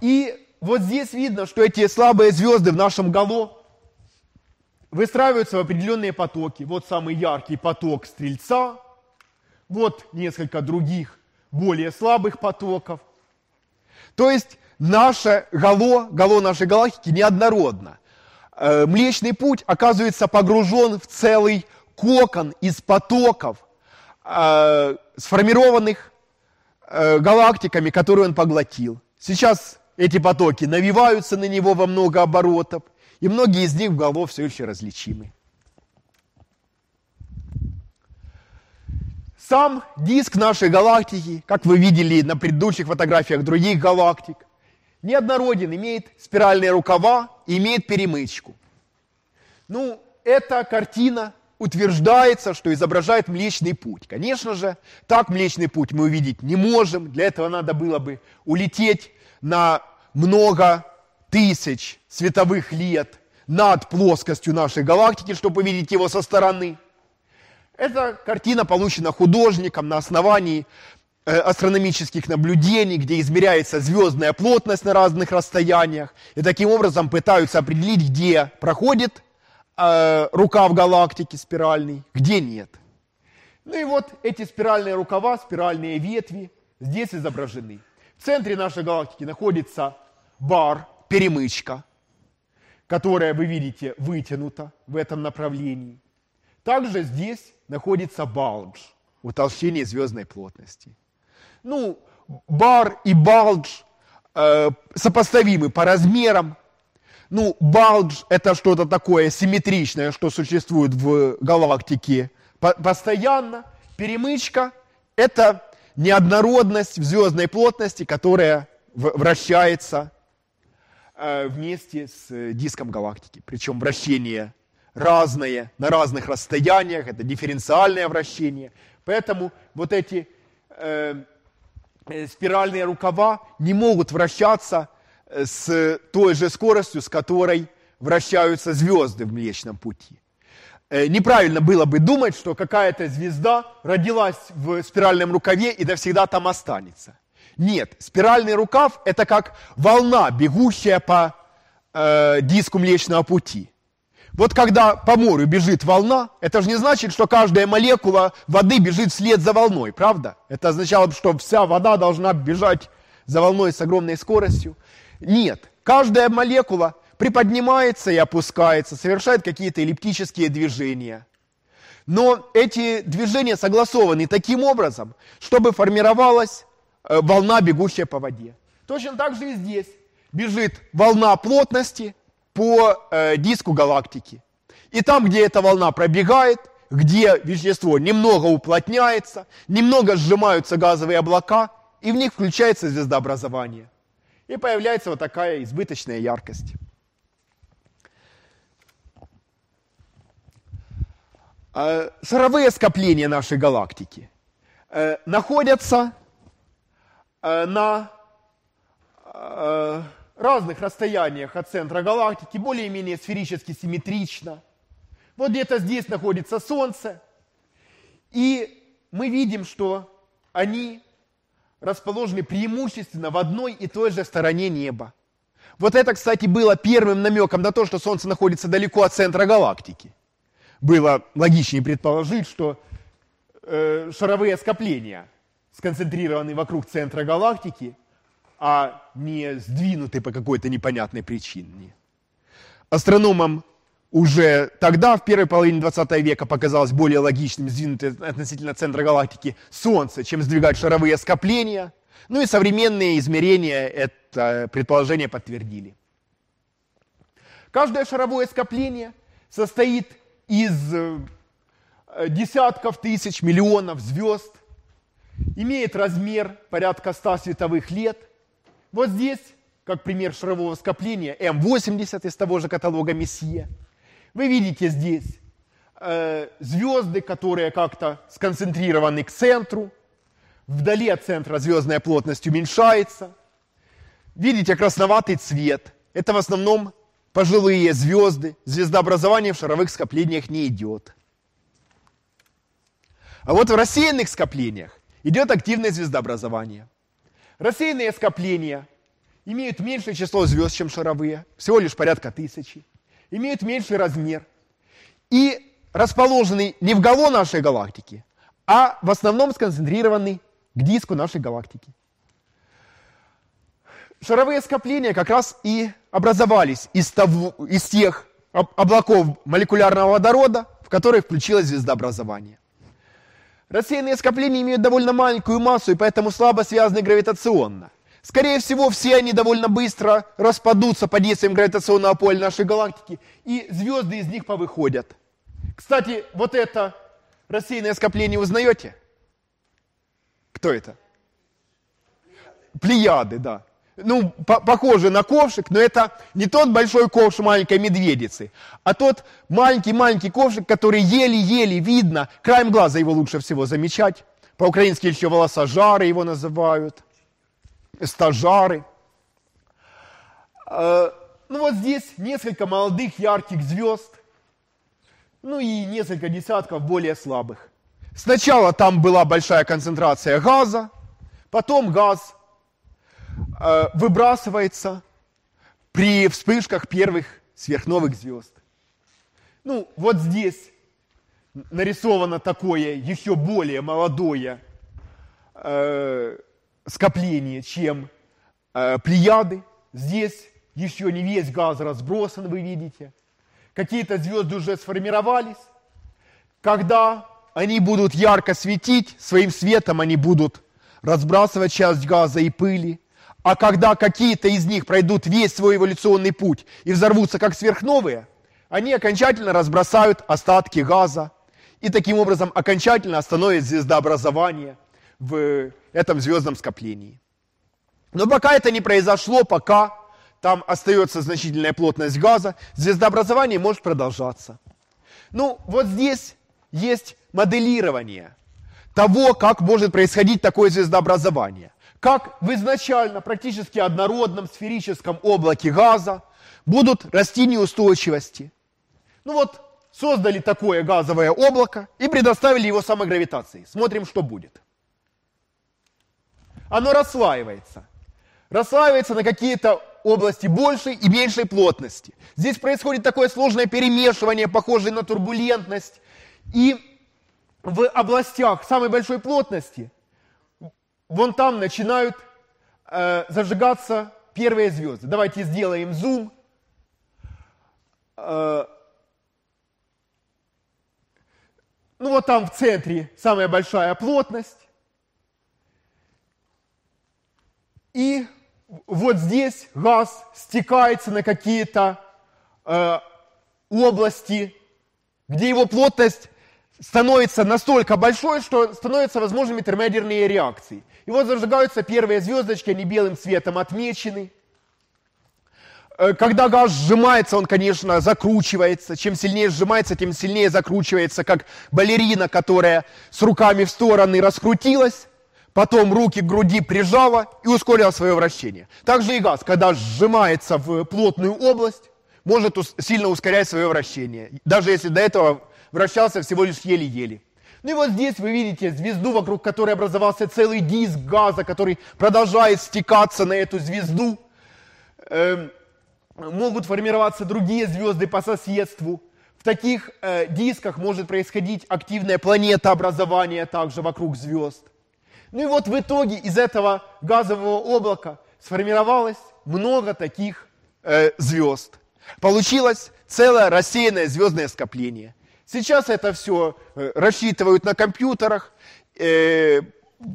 И вот здесь видно, что эти слабые звезды в нашем ГАЛО выстраиваются в определенные потоки. Вот самый яркий поток Стрельца, вот несколько других, более слабых потоков. То есть наше гало, гало нашей галактики неоднородно. Э, Млечный путь оказывается погружен в целый кокон из потоков, э, сформированных э, галактиками, которые он поглотил. Сейчас эти потоки навиваются на него во много оборотов, и многие из них в голову все еще различимы. Сам диск нашей галактики, как вы видели на предыдущих фотографиях других галактик, неоднороден, имеет спиральные рукава имеет перемычку. Ну, эта картина утверждается, что изображает Млечный Путь. Конечно же, так Млечный Путь мы увидеть не можем. Для этого надо было бы улететь на много тысяч световых лет над плоскостью нашей галактики, чтобы увидеть его со стороны. Эта картина получена художником на основании э, астрономических наблюдений, где измеряется звездная плотность на разных расстояниях, и таким образом пытаются определить, где проходит э, рукав галактики спиральный, где нет. Ну и вот эти спиральные рукава, спиральные ветви здесь изображены. В центре нашей галактики находится бар, перемычка, которая, вы видите, вытянута в этом направлении. Также здесь находится балдж, утолщение звездной плотности. Ну, бар и балдж э, сопоставимы по размерам. Ну, балдж – это что-то такое симметричное, что существует в галактике постоянно. Перемычка – это неоднородность в звездной плотности, которая вращается Э, вместе с э, диском галактики. Причем вращение разное, на разных расстояниях, это дифференциальное вращение. Поэтому вот эти э, э, спиральные рукава не могут вращаться с той же скоростью, с которой вращаются звезды в Млечном Пути. Э, неправильно было бы думать, что какая-то звезда родилась в спиральном рукаве и навсегда там останется. Нет, спиральный рукав – это как волна, бегущая по э, диску Млечного Пути. Вот когда по морю бежит волна, это же не значит, что каждая молекула воды бежит вслед за волной, правда? Это означало бы, что вся вода должна бежать за волной с огромной скоростью. Нет, каждая молекула приподнимается и опускается, совершает какие-то эллиптические движения. Но эти движения согласованы таким образом, чтобы формировалась Э, волна, бегущая по воде. Точно так же и здесь бежит волна плотности по э, диску галактики. И там, где эта волна пробегает, где вещество немного уплотняется, немного сжимаются газовые облака, и в них включается звездообразование. И появляется вот такая избыточная яркость. Э, шаровые скопления нашей галактики э, находятся Э, на э, разных расстояниях от центра галактики, более-менее сферически симметрично. Вот где-то здесь находится Солнце, и мы видим, что они расположены преимущественно в одной и той же стороне неба. Вот это, кстати, было первым намеком на то, что Солнце находится далеко от центра галактики. Было логичнее предположить, что э, шаровые скопления сконцентрированы вокруг центра галактики, а не сдвинуты по какой-то непонятной причине. Астрономам уже тогда, в первой половине 20 века, показалось более логичным сдвинуть относительно центра галактики Солнце, чем сдвигать шаровые скопления. Ну и современные измерения это предположение подтвердили. Каждое шаровое скопление состоит из э, десятков тысяч, миллионов звезд, имеет размер порядка 100 световых лет. Вот здесь, как пример шарового скопления, М80 из того же каталога Месье – вы видите здесь э, звезды, которые как-то сконцентрированы к центру. Вдали от центра звездная плотность уменьшается. Видите красноватый цвет. Это в основном пожилые звезды. Звездообразование в шаровых скоплениях не идет. А вот в рассеянных скоплениях идет активное звездообразование. Рассеянные скопления имеют меньшее число звезд, чем шаровые, всего лишь порядка тысячи имеют меньший размер и расположены не в гало нашей галактики, а в основном сконцентрированы к диску нашей галактики. Шаровые скопления как раз и образовались из, того, из тех облаков молекулярного водорода, в которые включилось звездообразование. Рассеянные скопления имеют довольно маленькую массу и поэтому слабо связаны гравитационно – Скорее всего, все они довольно быстро распадутся под действием гравитационного поля нашей галактики, и звезды из них повыходят. Кстати, вот это рассеянное скопление узнаете? Кто это? Плеяды, да. Ну, по похоже на ковшик, но это не тот большой ковш маленькой медведицы, а тот маленький-маленький ковшик, который еле-еле видно, краем глаза его лучше всего замечать. По-украински еще волосожары его называют – стажары. Э, ну вот здесь несколько молодых ярких звезд, ну и несколько десятков более слабых. Сначала там была большая концентрация газа, потом газ выбрасывается при вспышках первых сверхновых звезд. Ну, вот здесь нарисовано такое еще более молодое э, скопление, чем э, плеяды. Здесь еще не весь газ разбросан, вы видите. Какие-то звезды уже сформировались. Когда они будут ярко светить, своим светом они будут разбрасывать часть газа и пыли. А когда какие-то из них пройдут весь свой эволюционный путь и взорвутся как сверхновые, они окончательно разбросают остатки газа и таким образом окончательно остановят звездообразование в этом звездном скоплении. Но пока это не произошло, пока там остается значительная плотность газа, звездообразование может продолжаться. Ну, вот здесь есть моделирование того, как может происходить такое звездообразование. Как в изначально практически однородном сферическом облаке газа будут расти неустойчивости. Ну вот, создали такое газовое облако и предоставили его самогравитации. Смотрим, что будет оно расслаивается. Расслаивается на какие-то области большей и меньшей плотности. Здесь происходит такое сложное перемешивание, похожее на турбулентность. И в областях самой большой плотности, вон там начинают э, зажигаться первые звезды. Давайте сделаем зум. Э, ну вот там в центре самая большая плотность. И вот здесь газ стекается на какие-то э, области, где его плотность становится настолько большой, что становятся возможными термоядерные реакции. И вот зажигаются первые звездочки, они белым цветом отмечены. Э, когда газ сжимается, он, конечно, закручивается. Чем сильнее сжимается, тем сильнее закручивается, как балерина, которая с руками в стороны раскрутилась потом руки к груди прижало и ускорило свое вращение. Также и газ, когда сжимается в плотную область, может сильно ускорять свое вращение, даже если до этого вращался всего лишь еле-еле. Ну и вот здесь вы видите звезду, вокруг которой образовался целый диск газа, который продолжает стекаться на эту звезду. Эм, могут формироваться другие звезды по соседству. В таких э, дисках может происходить активное планетообразование также вокруг звезд. Ну и вот в итоге из этого газового облака сформировалось много таких э, звезд. Получилось целое рассеянное звездное скопление. Сейчас это все э, рассчитывают на компьютерах, э,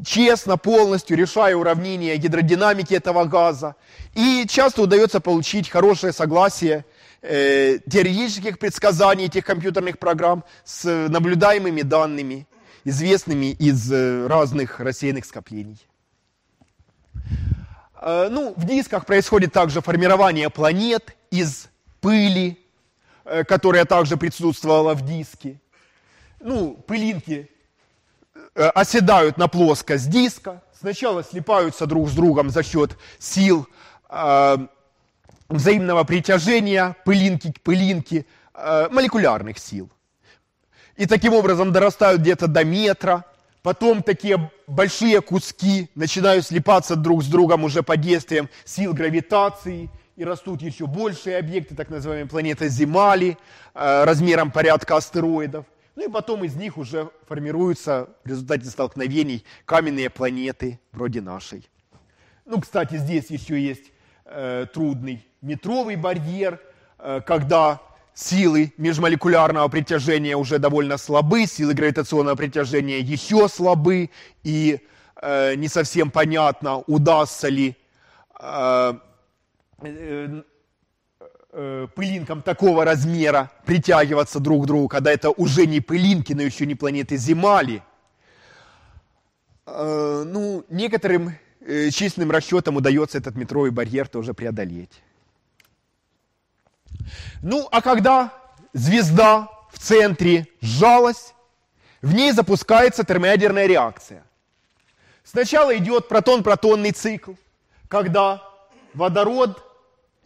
честно, полностью решая уравнения гидродинамики этого газа. И часто удается получить хорошее согласие э, теоретических предсказаний этих компьютерных программ с наблюдаемыми данными, известными из э, разных рассеянных скоплений. Э, ну, в дисках происходит также формирование планет из пыли, которая также присутствовала в диске. Ну, пылинки э, оседают на плоскость диска, сначала слипаются друг с другом за счет сил э, взаимного притяжения пылинки к пылинке, э, молекулярных сил. И таким образом дорастают где-то до метра, потом такие большие куски начинают слипаться друг с другом уже под действием сил гравитации, и растут еще большие объекты, так называемые планеты Земали, э, размером порядка астероидов. Ну и потом из них уже формируются в результате столкновений каменные планеты вроде нашей. Ну, кстати, здесь еще есть э, трудный метровый барьер, э, когда силы межмолекулярного притяжения уже довольно слабы, силы гравитационного притяжения еще слабы, и э, не совсем понятно, удастся ли э, пылинкам такого размера притягиваться друг к другу, когда это уже не пылинки, но еще не планеты Земали. Э, ну, некоторым э, численным расчетам удается этот метровый барьер тоже преодолеть. Ну, а когда звезда в центре сжалась, в ней запускается термоядерная реакция. Сначала идет протон-протонный цикл, когда водород,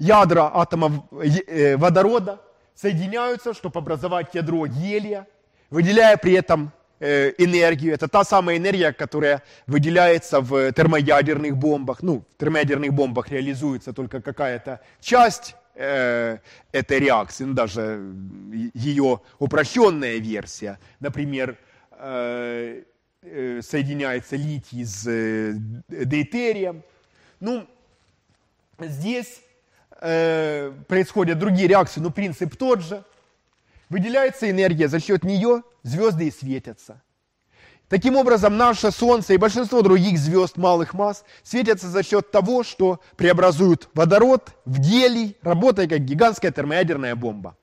ядра атомов э, водорода соединяются, чтобы образовать ядро гелия, выделяя при этом э, энергию. Это та самая энергия, которая выделяется в термоядерных бомбах. Ну, в термоядерных бомбах реализуется только какая-то часть э, этой реакции, ну, даже ее упрощенная версия, например, э, э, соединяется литий с дейтерием. Ну, здесь э, происходят другие реакции, но принцип тот же. Выделяется энергия, за счет нее звезды и светятся. Таким образом, наше Солнце и большинство других звезд малых масс светятся за счет того, что преобразуют водород в гелий, работая как гигантская термоядерная бомба.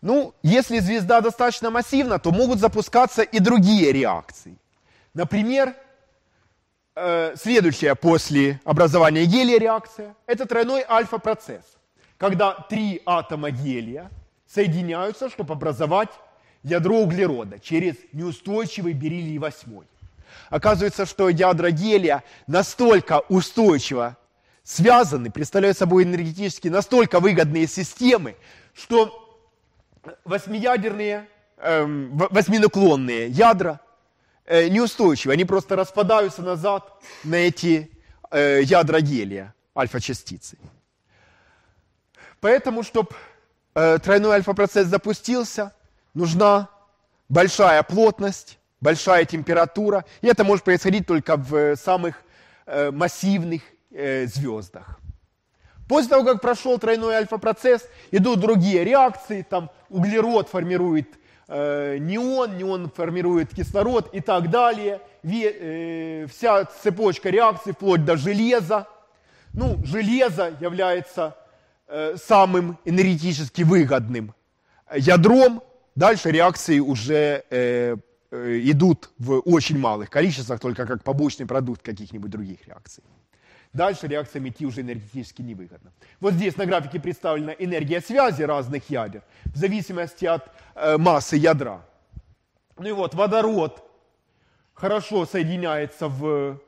Ну, если звезда достаточно массивна, то могут запускаться и другие реакции. Например, э, следующая после образования гелия реакция – это тройной альфа-процесс, когда три атома гелия соединяются, чтобы образовать ядро углерода через неустойчивый бериллий 8. Оказывается, что ядра гелия настолько устойчиво связаны, представляют собой энергетически настолько выгодные системы, что восьмиядерные, эм, восьминуклонные ядра неустойчивы. Они просто распадаются назад на эти э, ядра гелия, альфа-частицы. Поэтому, чтобы э, тройной альфа-процесс запустился, нужна большая плотность, большая температура, и это может происходить только в э, самых э, массивных э, звездах. После того, как прошел тройной альфа-процесс, идут другие реакции, там углерод формирует э, неон, неон формирует кислород и так далее. Э, вся цепочка реакций вплоть до железа. Ну, железо является э, самым энергетически выгодным ядром Дальше реакции уже э, э, идут в очень малых количествах, только как побочный продукт каких-нибудь других реакций. Дальше реакциям идти уже энергетически невыгодно. Вот здесь на графике представлена энергия связи разных ядер в зависимости от э, массы ядра. Ну и вот водород хорошо соединяется в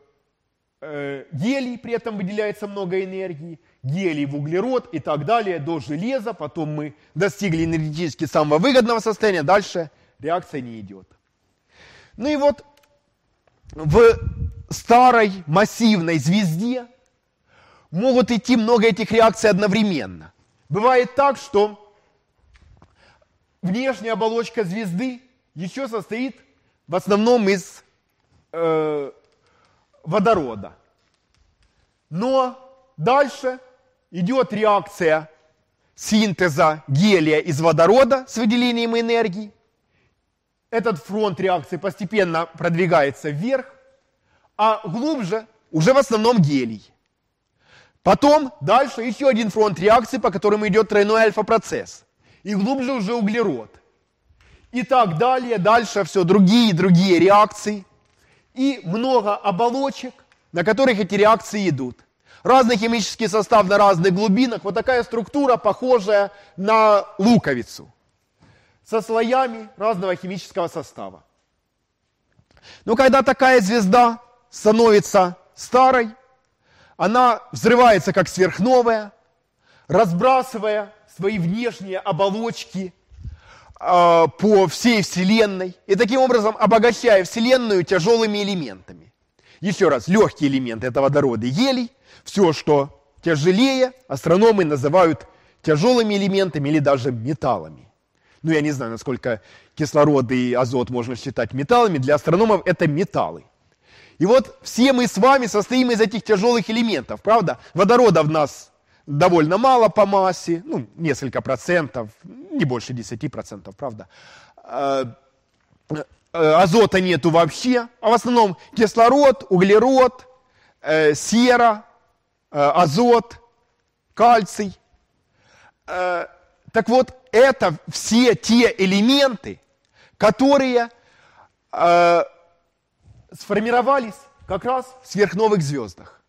э, гелий, при этом выделяется много энергии, гелий в углерод и так далее до железа, потом мы достигли энергетически самого выгодного состояния, дальше реакция не идет. Ну и вот в старой массивной звезде могут идти много этих реакций одновременно. Бывает так, что внешняя оболочка звезды еще состоит в основном из э, водорода. Но дальше идет реакция синтеза гелия из водорода с выделением энергии. Этот фронт реакции постепенно продвигается вверх, а глубже уже в основном гелий. Потом дальше еще один фронт реакции, по которому идет тройной альфа-процесс. И глубже уже углерод. И так далее, дальше все другие и другие реакции. И много оболочек, на которых эти реакции идут. Разный химический состав на разных глубинах. Вот такая структура, похожая на луковицу. Со слоями разного химического состава. Но когда такая звезда становится старой, она взрывается как сверхновая, разбрасывая свои внешние оболочки э, по всей Вселенной и таким образом обогащая Вселенную тяжелыми элементами. Еще раз, легкие элементы – это водород и гелий. Все, что тяжелее, астрономы называют тяжелыми элементами или даже металлами. Ну, я не знаю, насколько кислород и азот можно считать металлами. Для астрономов это металлы. И вот все мы с вами состоим из этих тяжелых элементов, правда? Водорода в нас довольно мало по массе, ну, несколько процентов, не больше 10 процентов, правда? Э, э, азота нету вообще, а в основном кислород, углерод, э, сера, азот, кальций. Так вот, это все те элементы, которые сформировались как раз в сверхновых звездах.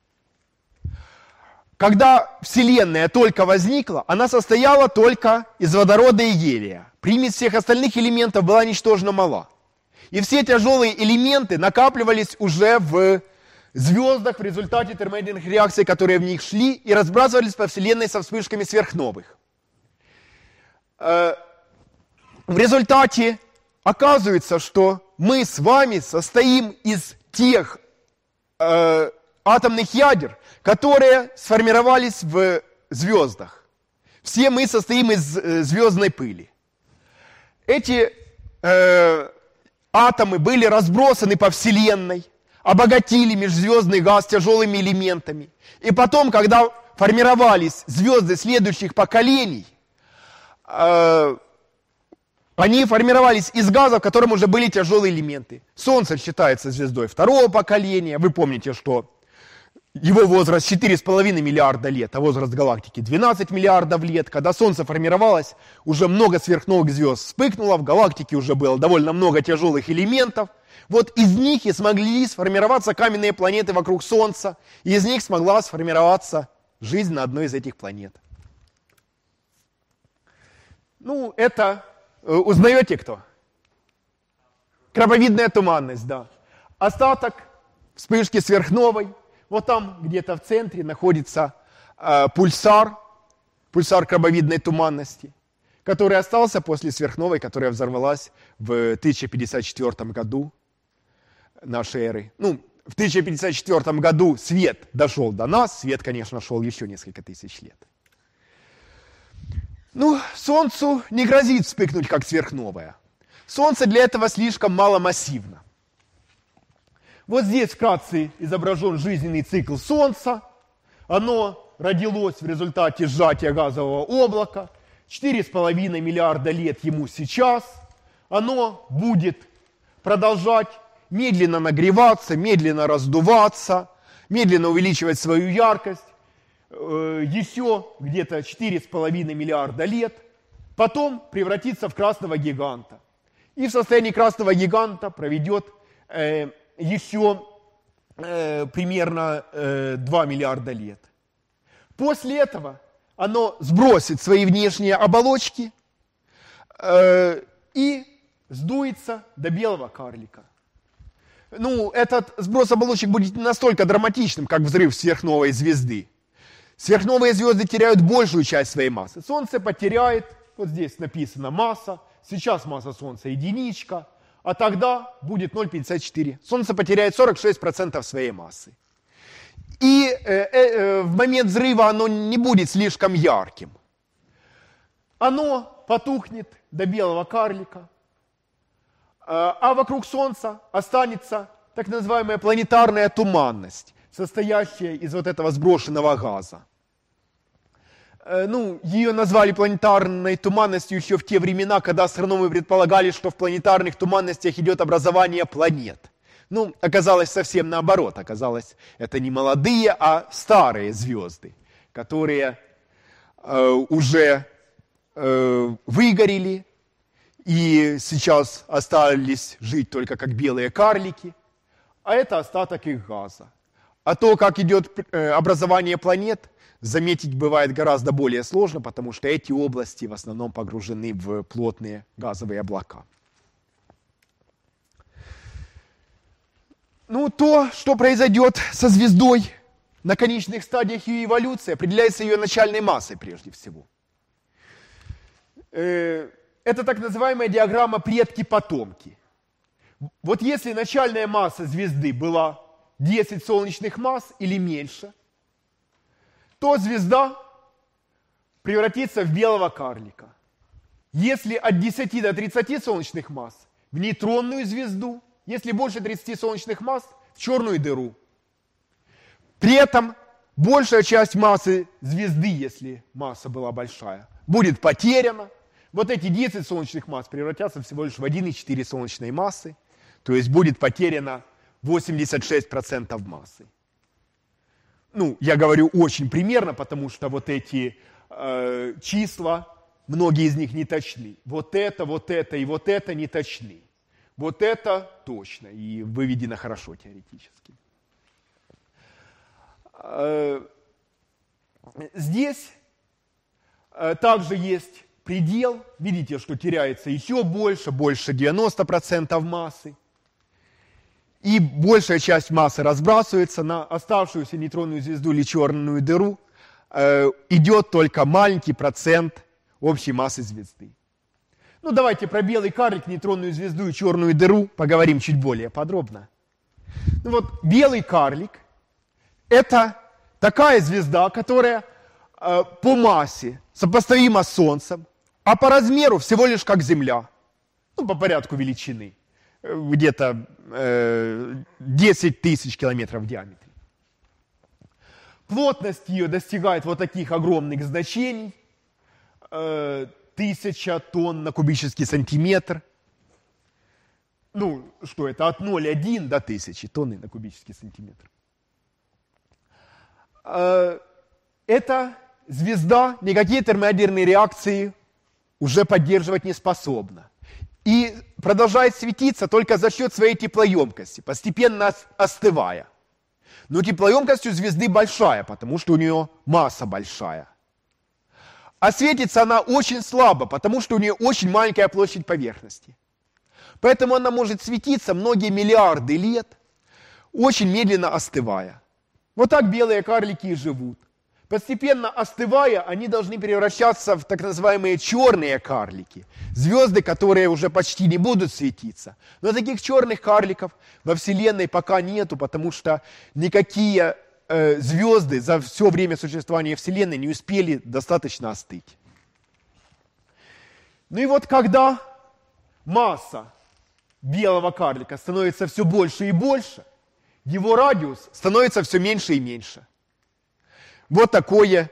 Когда Вселенная только возникла, она состояла только из водорода и гелия. Примесь всех остальных элементов была ничтожно мала. И все тяжелые элементы накапливались уже в звездах в результате термоядерных реакций, которые в них шли, и разбрасывались по Вселенной со вспышками сверхновых. Э, в результате оказывается, что мы с вами состоим из тех э, атомных ядер, которые сформировались в звездах. Все мы состоим из э, звездной пыли. Эти э, атомы были разбросаны по Вселенной, обогатили межзвездный газ тяжелыми элементами. И потом, когда формировались звезды следующих поколений, они формировались из газа, в котором уже были тяжелые элементы. Солнце считается звездой второго поколения. Вы помните, что его возраст 4,5 миллиарда лет, а возраст галактики 12 миллиардов лет. Когда Солнце формировалось, уже много сверхновых звезд вспыхнуло, в галактике уже было довольно много тяжелых элементов. Вот из них и смогли сформироваться каменные планеты вокруг Солнца, и из них смогла сформироваться жизнь на одной из этих планет. Ну, это Э, узнаете кто? Крабовидная туманность, да. Остаток вспышки сверхновой. Вот там где-то в центре находится э, пульсар, пульсар крабовидной туманности, который остался после сверхновой, которая взорвалась в 1054 году нашей эры. Ну, в 1054 году свет дошел до нас, свет, конечно, шел еще несколько тысяч лет. Ну, Солнцу не грозит вспыхнуть, как сверхновая. Солнце для этого слишком маломассивно. Вот здесь вкратце изображен жизненный цикл Солнца. Оно родилось в результате сжатия газового облака. 4,5 миллиарда лет ему сейчас. Оно будет продолжать медленно нагреваться, медленно раздуваться, медленно увеличивать свою яркость еще где-то 4,5 миллиарда лет, потом превратится в красного гиганта. И в состоянии красного гиганта проведет э, еще э, примерно э, 2 миллиарда лет. После этого оно сбросит свои внешние оболочки э, и сдуется до белого карлика. ну, этот сброс оболочек будет не настолько драматичным, как взрыв сверхновой звезды. Сверхновые звезды теряют большую часть своей массы. Солнце потеряет, вот здесь написано масса, сейчас масса Солнца единичка, а тогда будет 0,54. Солнце потеряет 46% своей массы. И э, э, э, в момент взрыва оно не будет слишком ярким. Оно потухнет до белого карлика, а, а вокруг Солнца останется так называемая планетарная туманность, состоящая из вот этого сброшенного газа. Э, ну, ее назвали планетарной туманностью еще в те времена, когда астрономы предполагали, что в планетарных туманностях идет образование планет. Ну, оказалось совсем наоборот. Оказалось, это не молодые, а старые звезды, которые э, уже э, выгорели, и сейчас остались жить только как белые карлики, а это остаток их газа. А то, как идет э, образование планет, заметить бывает гораздо более сложно, потому что эти области в основном погружены в плотные газовые облака. Ну, то, что произойдет со звездой на конечных стадиях ее эволюции, определяется ее начальной массой прежде всего. Э, это так называемая диаграмма предки-потомки. Вот если начальная масса звезды была 10 солнечных масс или меньше, то звезда превратится в белого карлика. Если от 10 до 30 солнечных масс, в нейтронную звезду, если больше 30 солнечных масс, в черную дыру. При этом большая часть массы звезды, если масса была большая, будет потеряна, вот эти 10 солнечных масс превратятся всего лишь в 1,4 солнечной массы, то есть будет потеряно 86% массы. Ну, я говорю очень примерно, потому что вот эти э, числа, многие из них не точны. Вот это, вот это и вот это не точны. Вот это точно и выведено хорошо теоретически. Э, здесь э, также есть предел, видите, что теряется еще больше, больше 90% массы. И большая часть массы разбрасывается на оставшуюся нейтронную звезду или черную дыру. Э, идет только маленький процент общей массы звезды. Ну, давайте про белый карлик, нейтронную звезду и черную дыру поговорим чуть более подробно. Ну вот, белый карлик – это такая звезда, которая э, по массе сопоставима с Солнцем, а по размеру всего лишь как Земля. Ну, по порядку величины. Где-то э, 10 тысяч километров в диаметре. Плотность ее достигает вот таких огромных значений. Э, тонн на кубический сантиметр. Ну, что это? От 0,1 до 1000 тонны на кубический сантиметр. Э, эта звезда никакие термоядерные реакции уже поддерживать не способна. И продолжает светиться только за счет своей теплоемкости, постепенно остывая. Но теплоемкость у звезды большая, потому что у нее масса большая. А светится она очень слабо, потому что у нее очень маленькая площадь поверхности. Поэтому она может светиться многие миллиарды лет, очень медленно остывая. Вот так белые карлики и живут. Постепенно остывая, они должны превращаться в так называемые черные карлики. Звезды, которые уже почти не будут светиться. Но таких черных карликов во Вселенной пока нету, потому что никакие э, звезды за все время существования Вселенной не успели достаточно остыть. Ну и вот когда масса белого карлика становится все больше и больше, его радиус становится все меньше и меньше – вот такое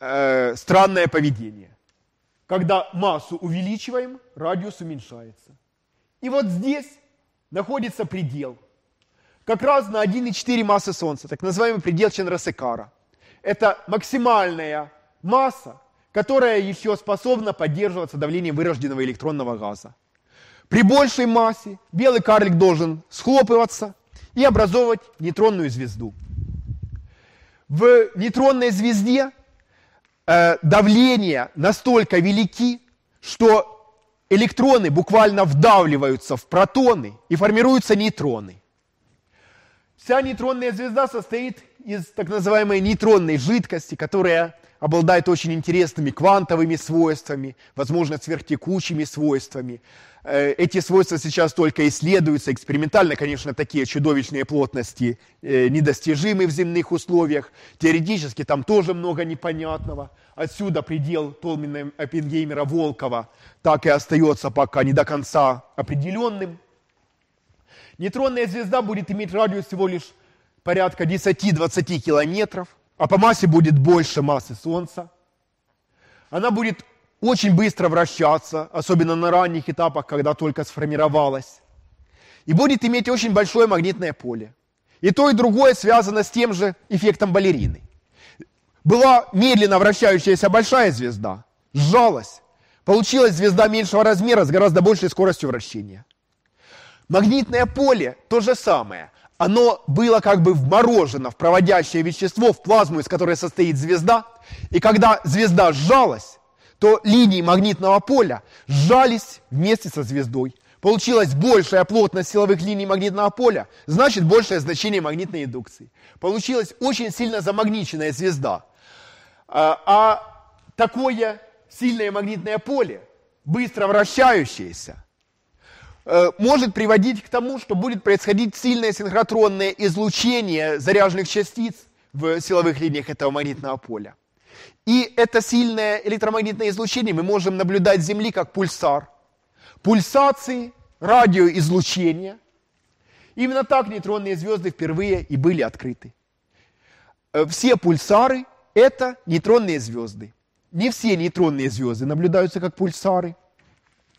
э, странное поведение. Когда массу увеличиваем, радиус уменьшается. И вот здесь находится предел. Как раз на 1,4 массы Солнца, так называемый предел Чандрасекара. Это максимальная масса, которая еще способна поддерживаться давлением вырожденного электронного газа. При большей массе белый карлик должен схлопываться и образовывать нейтронную звезду. В нейтронной звезде э, давления настолько велики, что электроны буквально вдавливаются в протоны и формируются нейтроны. Вся нейтронная звезда состоит из так называемой нейтронной жидкости, которая обладает очень интересными квантовыми свойствами, возможно, сверхтекучими свойствами. Э, эти свойства сейчас только исследуются экспериментально, конечно, такие чудовищные плотности э, недостижимы в земных условиях. Теоретически там тоже много непонятного. Отсюда предел Толмина, Оппенгеймера, Волкова так и остается пока не до конца определенным. Нейтронная звезда будет иметь радиус всего лишь порядка 10-20 километров – а по массе будет больше массы Солнца. Она будет очень быстро вращаться, особенно на ранних этапах, когда только сформировалась. И будет иметь очень большое магнитное поле. И то, и другое связано с тем же эффектом балерины. Была медленно вращающаяся большая звезда, сжалась. Получилась звезда меньшего размера с гораздо большей скоростью вращения. Магнитное поле то же самое оно было как бы вморожено в проводящее вещество, в плазму, из которой состоит звезда. И когда звезда сжалась, то линии магнитного поля сжались вместе со звездой. Получилась большая плотность силовых линий магнитного поля, значит большее значение магнитной индукции. Получилась очень сильно замагниченная звезда. А, а такое сильное магнитное поле, быстро вращающееся, Э, может приводить к тому, что будет происходить сильное синхротронное излучение заряженных частиц в силовых линиях этого магнитного поля. И это сильное электромагнитное излучение мы можем наблюдать с Земли как пульсар. Пульсации, радиоизлучения. Именно так нейтронные звезды впервые и были открыты. Э, все пульсары – это нейтронные звезды. Не все нейтронные звезды наблюдаются как пульсары –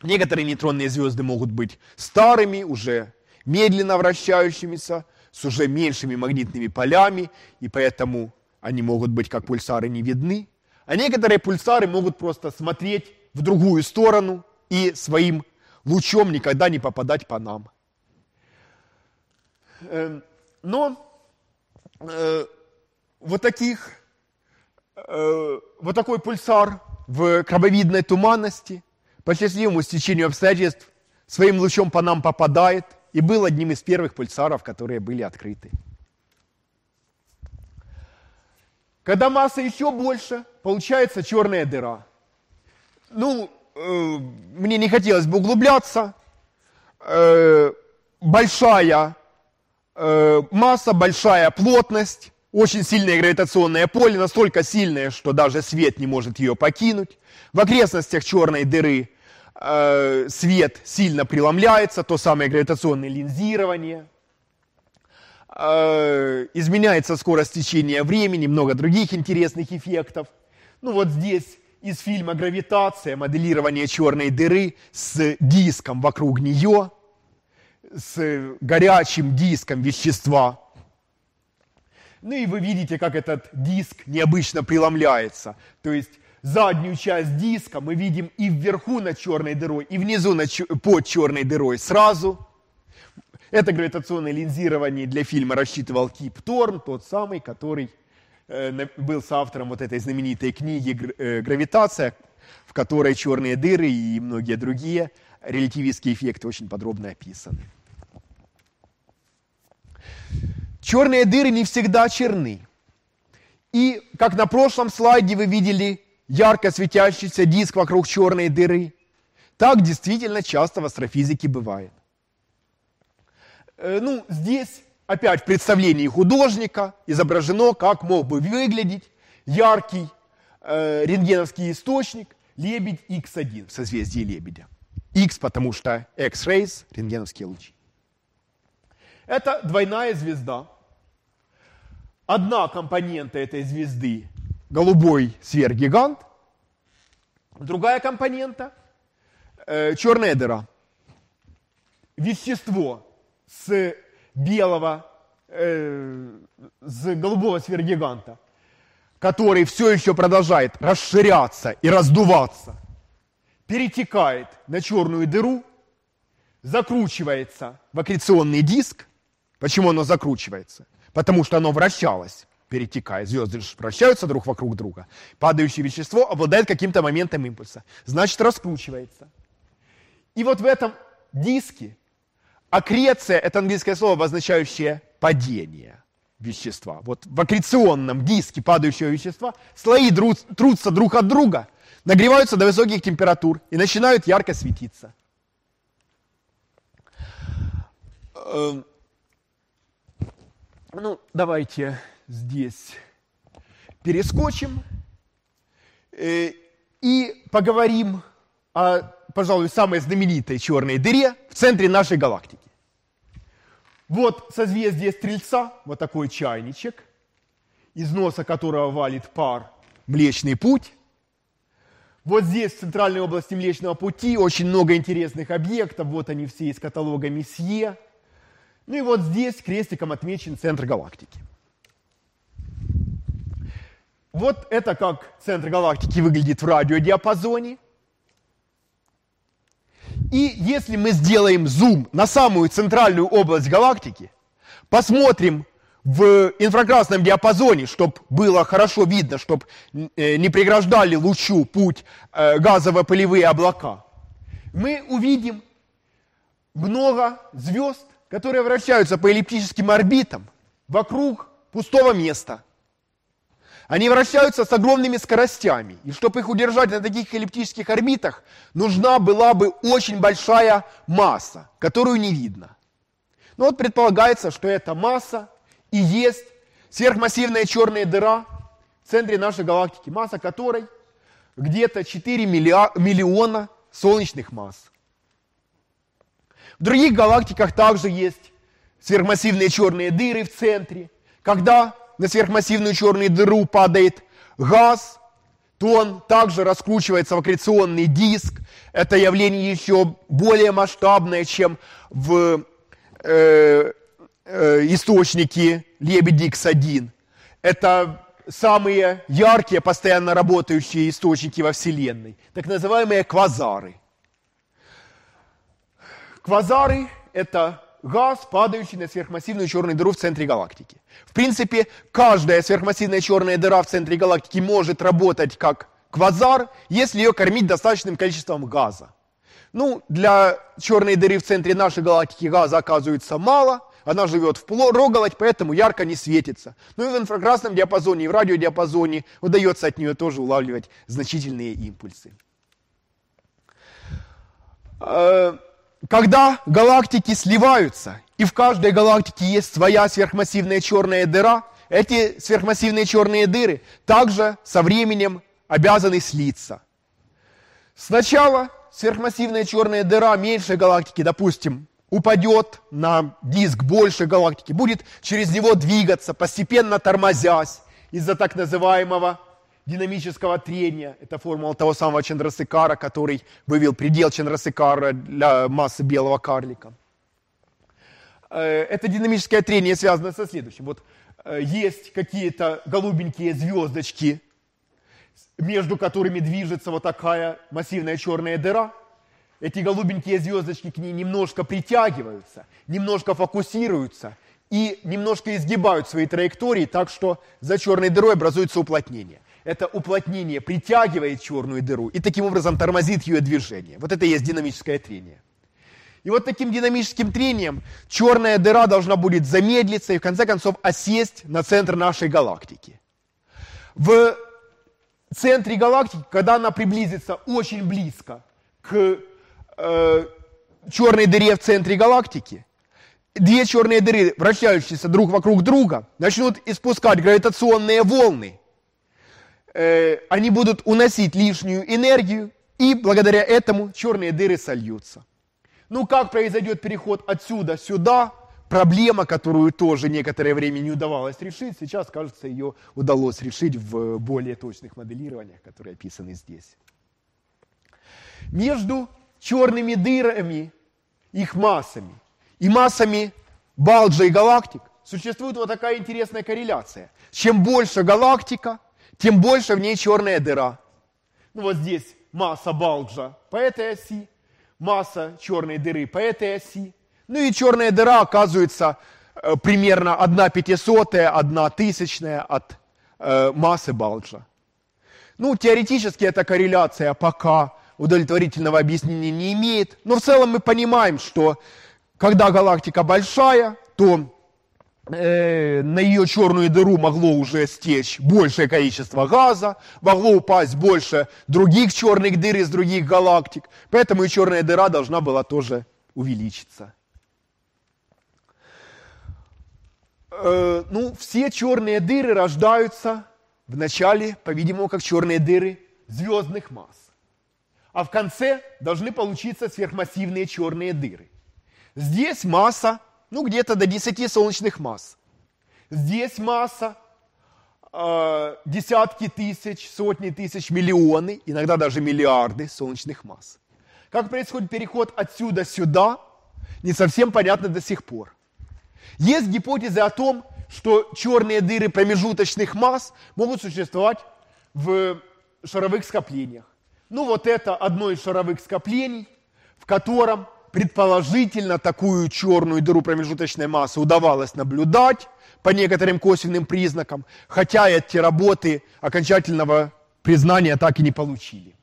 Некоторые нейтронные звезды могут быть старыми, уже медленно вращающимися, с уже меньшими магнитными полями, и поэтому они могут быть как пульсары не видны. А некоторые пульсары могут просто смотреть в другую сторону и своим лучом никогда не попадать по нам. Эм, но э, вот таких, э, вот такой пульсар в крабовидной туманности по счастливому стечению обстоятельств своим лучом по нам попадает и был одним из первых пульсаров, которые были открыты. Когда масса еще больше, получается черная дыра. Ну, э, мне не хотелось бы углубляться. Э, большая э, масса, большая плотность, очень сильное гравитационное поле, настолько сильное, что даже свет не может ее покинуть. В окрестностях черной дыры Э, свет сильно преломляется, то самое гравитационное линзирование, изменяется скорость течения времени, много других интересных эффектов. Ну вот здесь из фильма «Гравитация» моделирование черной дыры с диском вокруг нее, с горячим диском вещества. Ну и вы видите, как этот диск необычно преломляется. То есть заднюю часть диска мы видим и вверху над черной дырой, и внизу над, под черной дырой сразу. Это гравитационное линзирование для фильма рассчитывал Кип Торн, тот самый, который э, был соавтором вот этой знаменитой книги э, «Гравитация», в которой черные дыры и многие другие релятивистские эффекты очень подробно описаны. Черные дыры не всегда черны. И, как на прошлом слайде вы видели, ярко светящийся диск вокруг черной дыры. Так действительно часто в астрофизике бывает. Э, ну, здесь опять в представлении художника изображено, как мог бы выглядеть яркий э, рентгеновский источник лебедь X1 в созвездии лебедя. X, потому что X-rays, рентгеновские лучи. Это двойная звезда. Одна компонента этой звезды голубой сверхгигант. Другая компонента э, черная дыра. Вещество с белого, э, с голубого сверхгиганта, который все еще продолжает расширяться и раздуваться, перетекает на черную дыру, закручивается в аккреционный диск. Почему оно закручивается? Потому что оно вращалось перетекает. Звезды вращаются друг вокруг друга. Падающее вещество обладает каким-то моментом импульса. Значит, раскручивается. И вот в этом диске аккреция – это английское слово, обозначающее падения вещества. Вот в аккреционном диске падающего вещества слои трутся друг от друга, нагреваются до высоких температур и начинают ярко светиться. Эм, ну, давайте здесь перескочим э, и поговорим о, пожалуй, самой знаменитой черной дыре в центре нашей галактики. Вот созвездие Стрельца, вот такой чайничек, из носа которого валит пар Млечный Путь. Вот здесь, в центральной области Млечного Пути, очень много интересных объектов. Вот они все из каталога Месье. Ну и вот здесь крестиком отмечен центр галактики. Вот это как центр галактики выглядит в радиодиапазоне. И если мы сделаем зум на самую центральную область галактики, посмотрим в инфракрасном диапазоне, чтобы было хорошо видно, чтобы э, не преграждали лучу путь э, газово-пылевые облака, мы увидим много звезд, которые вращаются по эллиптическим орбитам вокруг пустого места – они вращаются с огромными скоростями. И чтобы их удержать на таких эллиптических орбитах, нужна была бы очень большая масса, которую не видно. Но вот предполагается, что эта масса и есть сверхмассивная черная дыра в центре нашей галактики, масса которой где-то 4 миллиона солнечных масс. В других галактиках также есть сверхмассивные черные дыры в центре, когда на сверхмассивную черную дыру падает газ, то он также раскручивается в аккреционный диск. Это явление еще более масштабное, чем в э, э, источнике Лебедь-Икс-1. Это самые яркие, постоянно работающие источники во Вселенной, так называемые квазары. Квазары – это газ, падающий на сверхмассивную черную дыру в центре галактики. В принципе, каждая сверхмассивная черная дыра в центре галактики может работать как квазар, если ее кормить достаточным количеством газа. Ну, для черной дыры в центре нашей галактики газа оказывается мало, она живет в проголодь, поэтому ярко не светится. Ну и в инфракрасном диапазоне, и в радиодиапазоне удается от нее тоже улавливать значительные импульсы. Когда галактики сливаются, и в каждой галактике есть своя сверхмассивная черная дыра, эти сверхмассивные черные дыры также со временем обязаны слиться. Сначала сверхмассивная черная дыра меньшей галактики, допустим, упадет на диск большей галактики, будет через него двигаться, постепенно тормозясь из-за так называемого динамического трения. Это формула того самого Чандрасекара, который вывел предел Чандрасекара для массы белого карлика. Э, это динамическое трение связано со следующим. Вот э, есть какие-то голубенькие звездочки, между которыми движется вот такая массивная черная дыра. Эти голубенькие звездочки к ней немножко притягиваются, немножко фокусируются и немножко изгибают свои траектории, так что за черной дырой образуется уплотнение это уплотнение притягивает черную дыру и таким образом тормозит ее движение. Вот это и есть динамическое трение. И вот таким динамическим трением черная дыра должна будет замедлиться и в конце концов осесть на центр нашей галактики. В центре галактики, когда она приблизится очень близко к э, черной дыре в центре галактики, две черные дыры, вращающиеся друг вокруг друга, начнут испускать гравитационные волны, э, они будут уносить лишнюю энергию, и благодаря этому черные дыры сольются. Ну, как произойдет переход отсюда сюда, проблема, которую тоже некоторое время не удавалось решить, сейчас, кажется, ее удалось решить в более точных моделированиях, которые описаны здесь. Между черными дырами, их массами, и массами Балджа и галактик существует вот такая интересная корреляция. Чем больше галактика, тем больше в ней черная дыра. Ну вот здесь масса Балджа по этой оси, масса черной дыры по этой оси. Ну и черная дыра оказывается э, примерно 1 пятисотая, 1 тысячная от э, массы Балджа. Ну, теоретически эта корреляция пока удовлетворительного объяснения не имеет, но в целом мы понимаем, что когда галактика большая, то э, на ее черную дыру могло уже стечь большее количество газа, могло упасть больше других черных дыр из других галактик, поэтому и черная дыра должна была тоже увеличиться. Э, ну, все черные дыры рождаются вначале, по-видимому, как черные дыры звездных масс. А в конце должны получиться сверхмассивные черные дыры. Здесь масса, ну, где-то до 10 солнечных масс. Здесь масса э, десятки тысяч, сотни тысяч, миллионы, иногда даже миллиарды солнечных масс. Как происходит переход отсюда сюда, не совсем понятно до сих пор. Есть гипотезы о том, что черные дыры промежуточных масс могут существовать в шаровых скоплениях. Ну вот это одно из шаровых скоплений, в котором предположительно такую черную дыру промежуточной массы удавалось наблюдать по некоторым косвенным признакам, хотя эти работы окончательного признания так и не получили.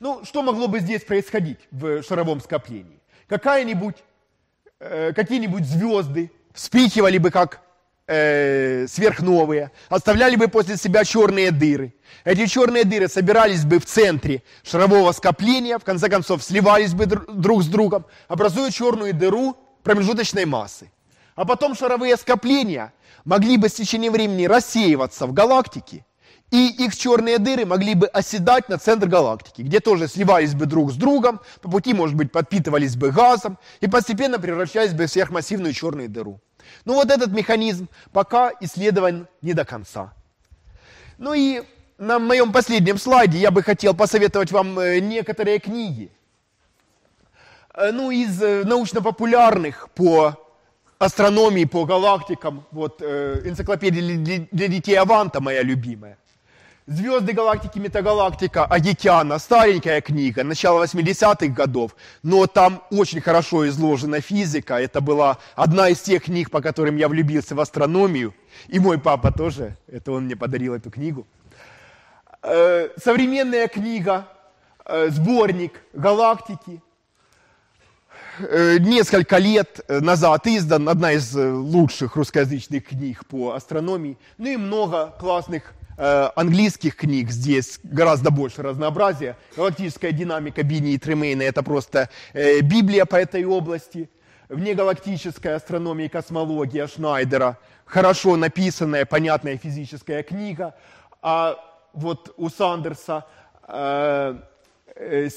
Ну, что могло бы здесь происходить в шаровом скоплении? Какая-нибудь Э, какие-нибудь звезды вспихивали бы как э, сверхновые, оставляли бы после себя черные дыры. Эти черные дыры собирались бы в центре шарового скопления, в конце концов сливались бы друг с другом, образуя черную дыру промежуточной массы. А потом шаровые скопления могли бы с течением времени рассеиваться в галактике и их черные дыры могли бы оседать на центр галактики, где тоже сливались бы друг с другом, по пути, может быть, подпитывались бы газом и постепенно превращались бы в сверхмассивную черную дыру. Ну вот этот механизм пока исследован не до конца. Ну и на моем последнем слайде я бы хотел посоветовать вам э, некоторые книги. Э, ну, из э, научно-популярных по астрономии, по галактикам, вот энциклопедия для детей Аванта моя любимая. Звезды галактики, метагалактика Агитяна, старенькая книга, начала 80-х годов, но там очень хорошо изложена физика. Это была одна из тех книг, по которым я влюбился в астрономию. И мой папа тоже, это он мне подарил эту книгу. Э, современная книга, э, сборник галактики, э, несколько лет назад издан, одна из лучших русскоязычных книг по астрономии, ну и много классных английских книг здесь гораздо больше разнообразия. Галактическая динамика Бини и Тремейна – это просто э, Библия по этой области. Внегалактическая астрономия и космология Шнайдера – хорошо написанная, понятная физическая книга. А вот у Сандерса э,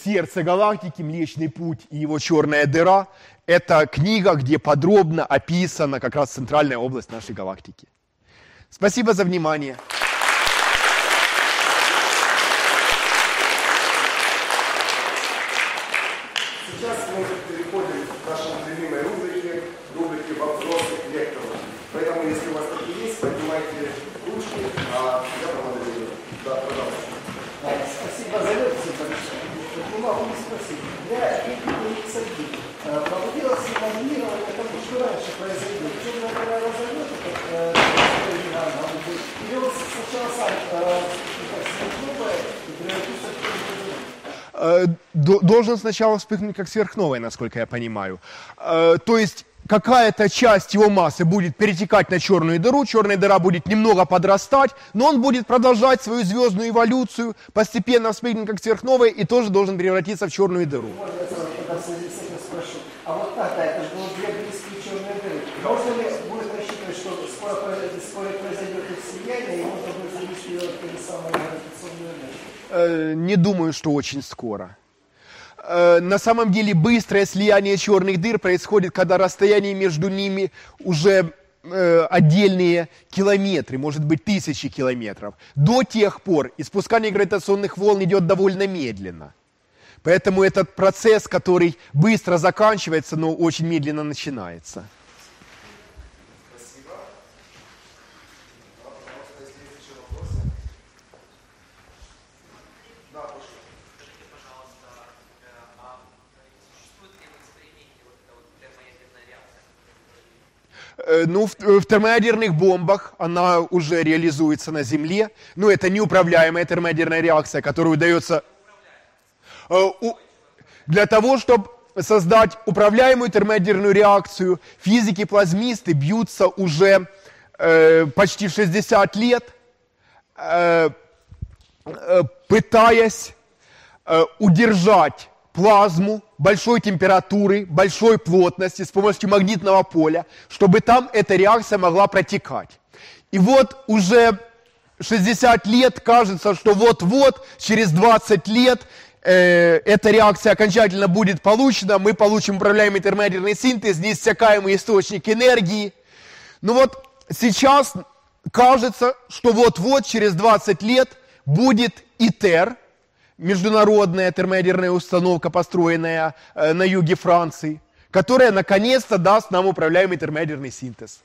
«Сердце галактики», «Млечный путь» и его «Черная дыра» – это книга, где подробно описана как раз центральная область нашей галактики. Спасибо за внимание. Должен сначала вспыхнуть как сверхновая, насколько я понимаю. Э, то есть какая-то часть его массы будет перетекать на черную дыру, черная дыра будет немного подрастать, но он будет продолжать свою звездную эволюцию, постепенно вспыхнуть как сверхновая и тоже должен превратиться в черную дыру. А вот так, это же было две близкие черные дыры. Можно ли будет рассчитывать, что скоро, скоро произойдет их слияние, и можно будет завести ее самые гравитационные Э, не думаю, что очень скоро. Э, на самом деле быстрое слияние черных дыр происходит, когда расстояние между ними уже э, отдельные километры, может быть тысячи километров. До тех пор испускание гравитационных волн идет довольно медленно. Поэтому этот процесс, который быстро заканчивается, но очень медленно начинается. Ну, в, в термоядерных бомбах она уже реализуется на Земле. Но это неуправляемая термоядерная реакция, которую удается... Э, для того, чтобы создать управляемую термоядерную реакцию, физики-плазмисты бьются уже э, почти 60 лет, э, э, пытаясь э, удержать плазму большой температуры, большой плотности с помощью магнитного поля, чтобы там эта реакция могла протекать. И вот уже 60 лет кажется, что вот-вот, через 20 лет э, эта реакция окончательно будет получена, мы получим управляемый термоядерный синтез, неиссякаемый источник энергии. Но вот сейчас кажется, что вот-вот, через 20 лет будет ИТЕР, международная термоядерная установка, построенная э, на юге Франции, которая наконец-то даст нам управляемый термоядерный синтез.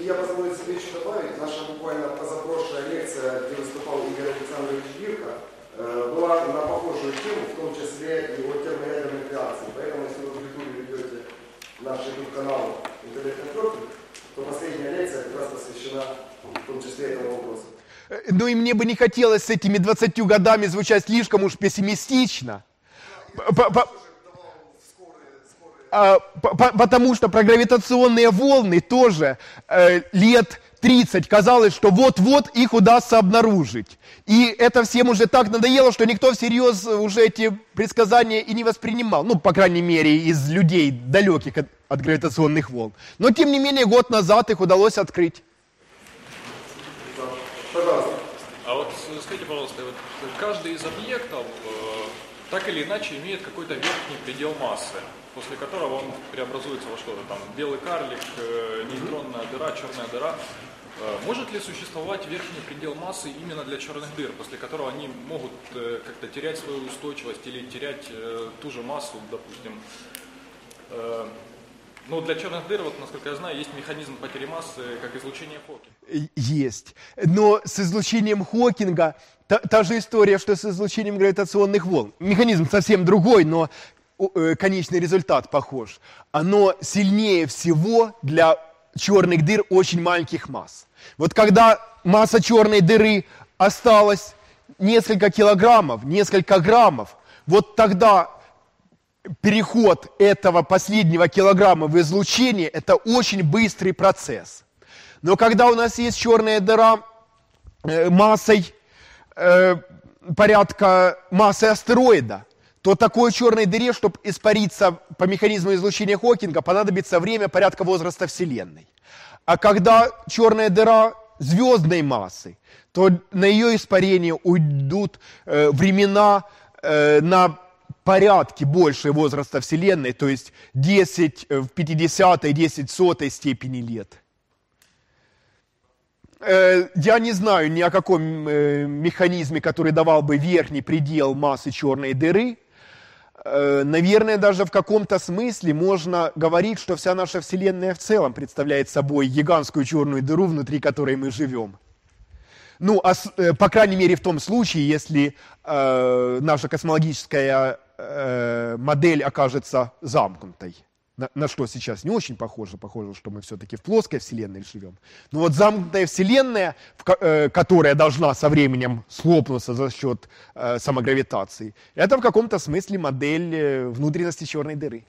Я позволю себе еще добавить, наша буквально позапрошлая лекция, где выступал Игорь Александрович Гирка, э, была на похожую тему, в том числе и о термоядерных реакциях. Поэтому, если вы в Ютубе ведете наш YouTube-канал интернет-контрофинг, то последняя лекция как раз посвящена в том числе этому вопросу. Ну и мне бы не хотелось с этими 20 годами звучать слишком уж пессимистично. А, потому что про гравитационные волны тоже э, лет 30 казалось, что вот-вот их удастся обнаружить. И это всем уже так надоело, что никто всерьез уже эти предсказания и не воспринимал. Ну, по крайней мере, из людей, далеких от, от гравитационных волн. Но, тем не менее, год назад их удалось открыть. Пожалуйста. А вот скажите, пожалуйста, вот каждый из объектов э, так или иначе имеет какой-то верхний предел массы, после которого он преобразуется во что-то там белый карлик, э, нейтронная дыра, черная дыра. Э, может ли существовать верхний предел массы именно для черных дыр, после которого они могут э, как-то терять свою устойчивость или терять э, ту же массу, допустим? Э, ну, для черных дыр, вот, насколько я знаю, есть механизм потери массы, как излучение Хокинга. Есть. Но с излучением Хокинга та, та же история, что с излучением гравитационных волн. Механизм совсем другой, но э, конечный результат похож. Оно сильнее всего для черных дыр очень маленьких масс. Вот когда масса черной дыры осталась несколько килограммов, несколько граммов, вот тогда переход этого последнего килограмма в излучение – это очень быстрый процесс. Но когда у нас есть черная дыра э, массой э, порядка массы астероида, то такой черной дыре, чтобы испариться по механизму излучения Хокинга, понадобится время порядка возраста Вселенной. А когда черная дыра звездной массы, то на ее испарение уйдут э, времена э, на порядке больше возраста Вселенной, то есть 10 э, в 50 10 сотой степени лет. Э, я не знаю ни о каком э, механизме, который давал бы верхний предел массы черной дыры. Наверное, даже в каком-то смысле можно говорить, что вся наша Вселенная в целом представляет собой гигантскую черную дыру, внутри которой мы живем. Ну, а, по крайней мере, в том случае, если э, наша космологическая э, модель окажется замкнутой. На, на что сейчас не очень похоже, похоже, что мы все-таки в плоской Вселенной живем. Но вот замкнутая Вселенная, в, э, которая должна со временем слопнуться за счет э, самогравитации, это в каком-то смысле модель э, внутренности черной дыры.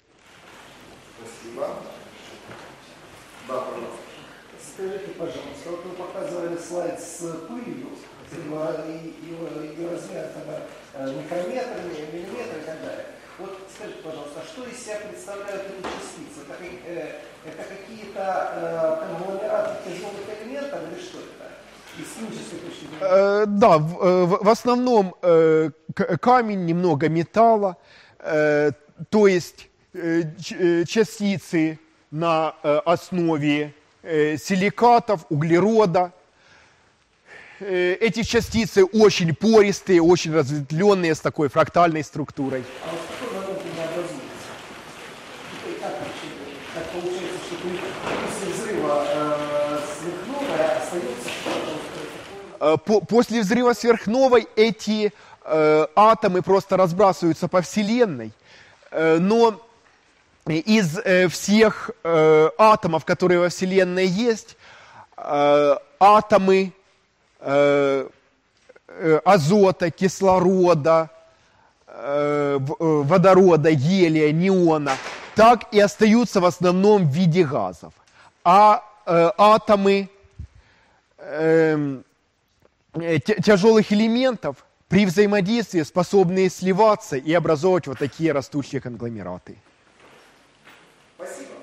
Спасибо. Да, пожалуйста. Скажите, пожалуйста, вот вы показывали слайд с пылью, и ее размер тогда микрометр, миллиметр и так далее. Скажите, пожалуйста, что из себя представляют эти частицы? Это, э, это какие-то э, конгломераты тяжелых элементов или что это? Э, да, в, э, в, в основном э, камень, немного металла, э, то есть э, э частицы на э, основе э, силикатов, углерода, Э, эти частицы очень пористые, очень разветвленные, с такой фрактальной структурой. А вот в какой момент они образуются? И как, как получается, что после взрыва э, сверхновой остается э, После взрыва сверхновой эти э, атомы просто разбрасываются по Вселенной. Э, но из э, всех э, атомов, которые во Вселенной есть, э, атомы Э, э, азота, кислорода, э, э, водорода, гелия, неона, так и остаются в основном в виде газов. А э, атомы эм, э, Э, тяжелых элементов при взаимодействии способные сливаться и образовывать вот такие растущие конгломераты. Спасибо.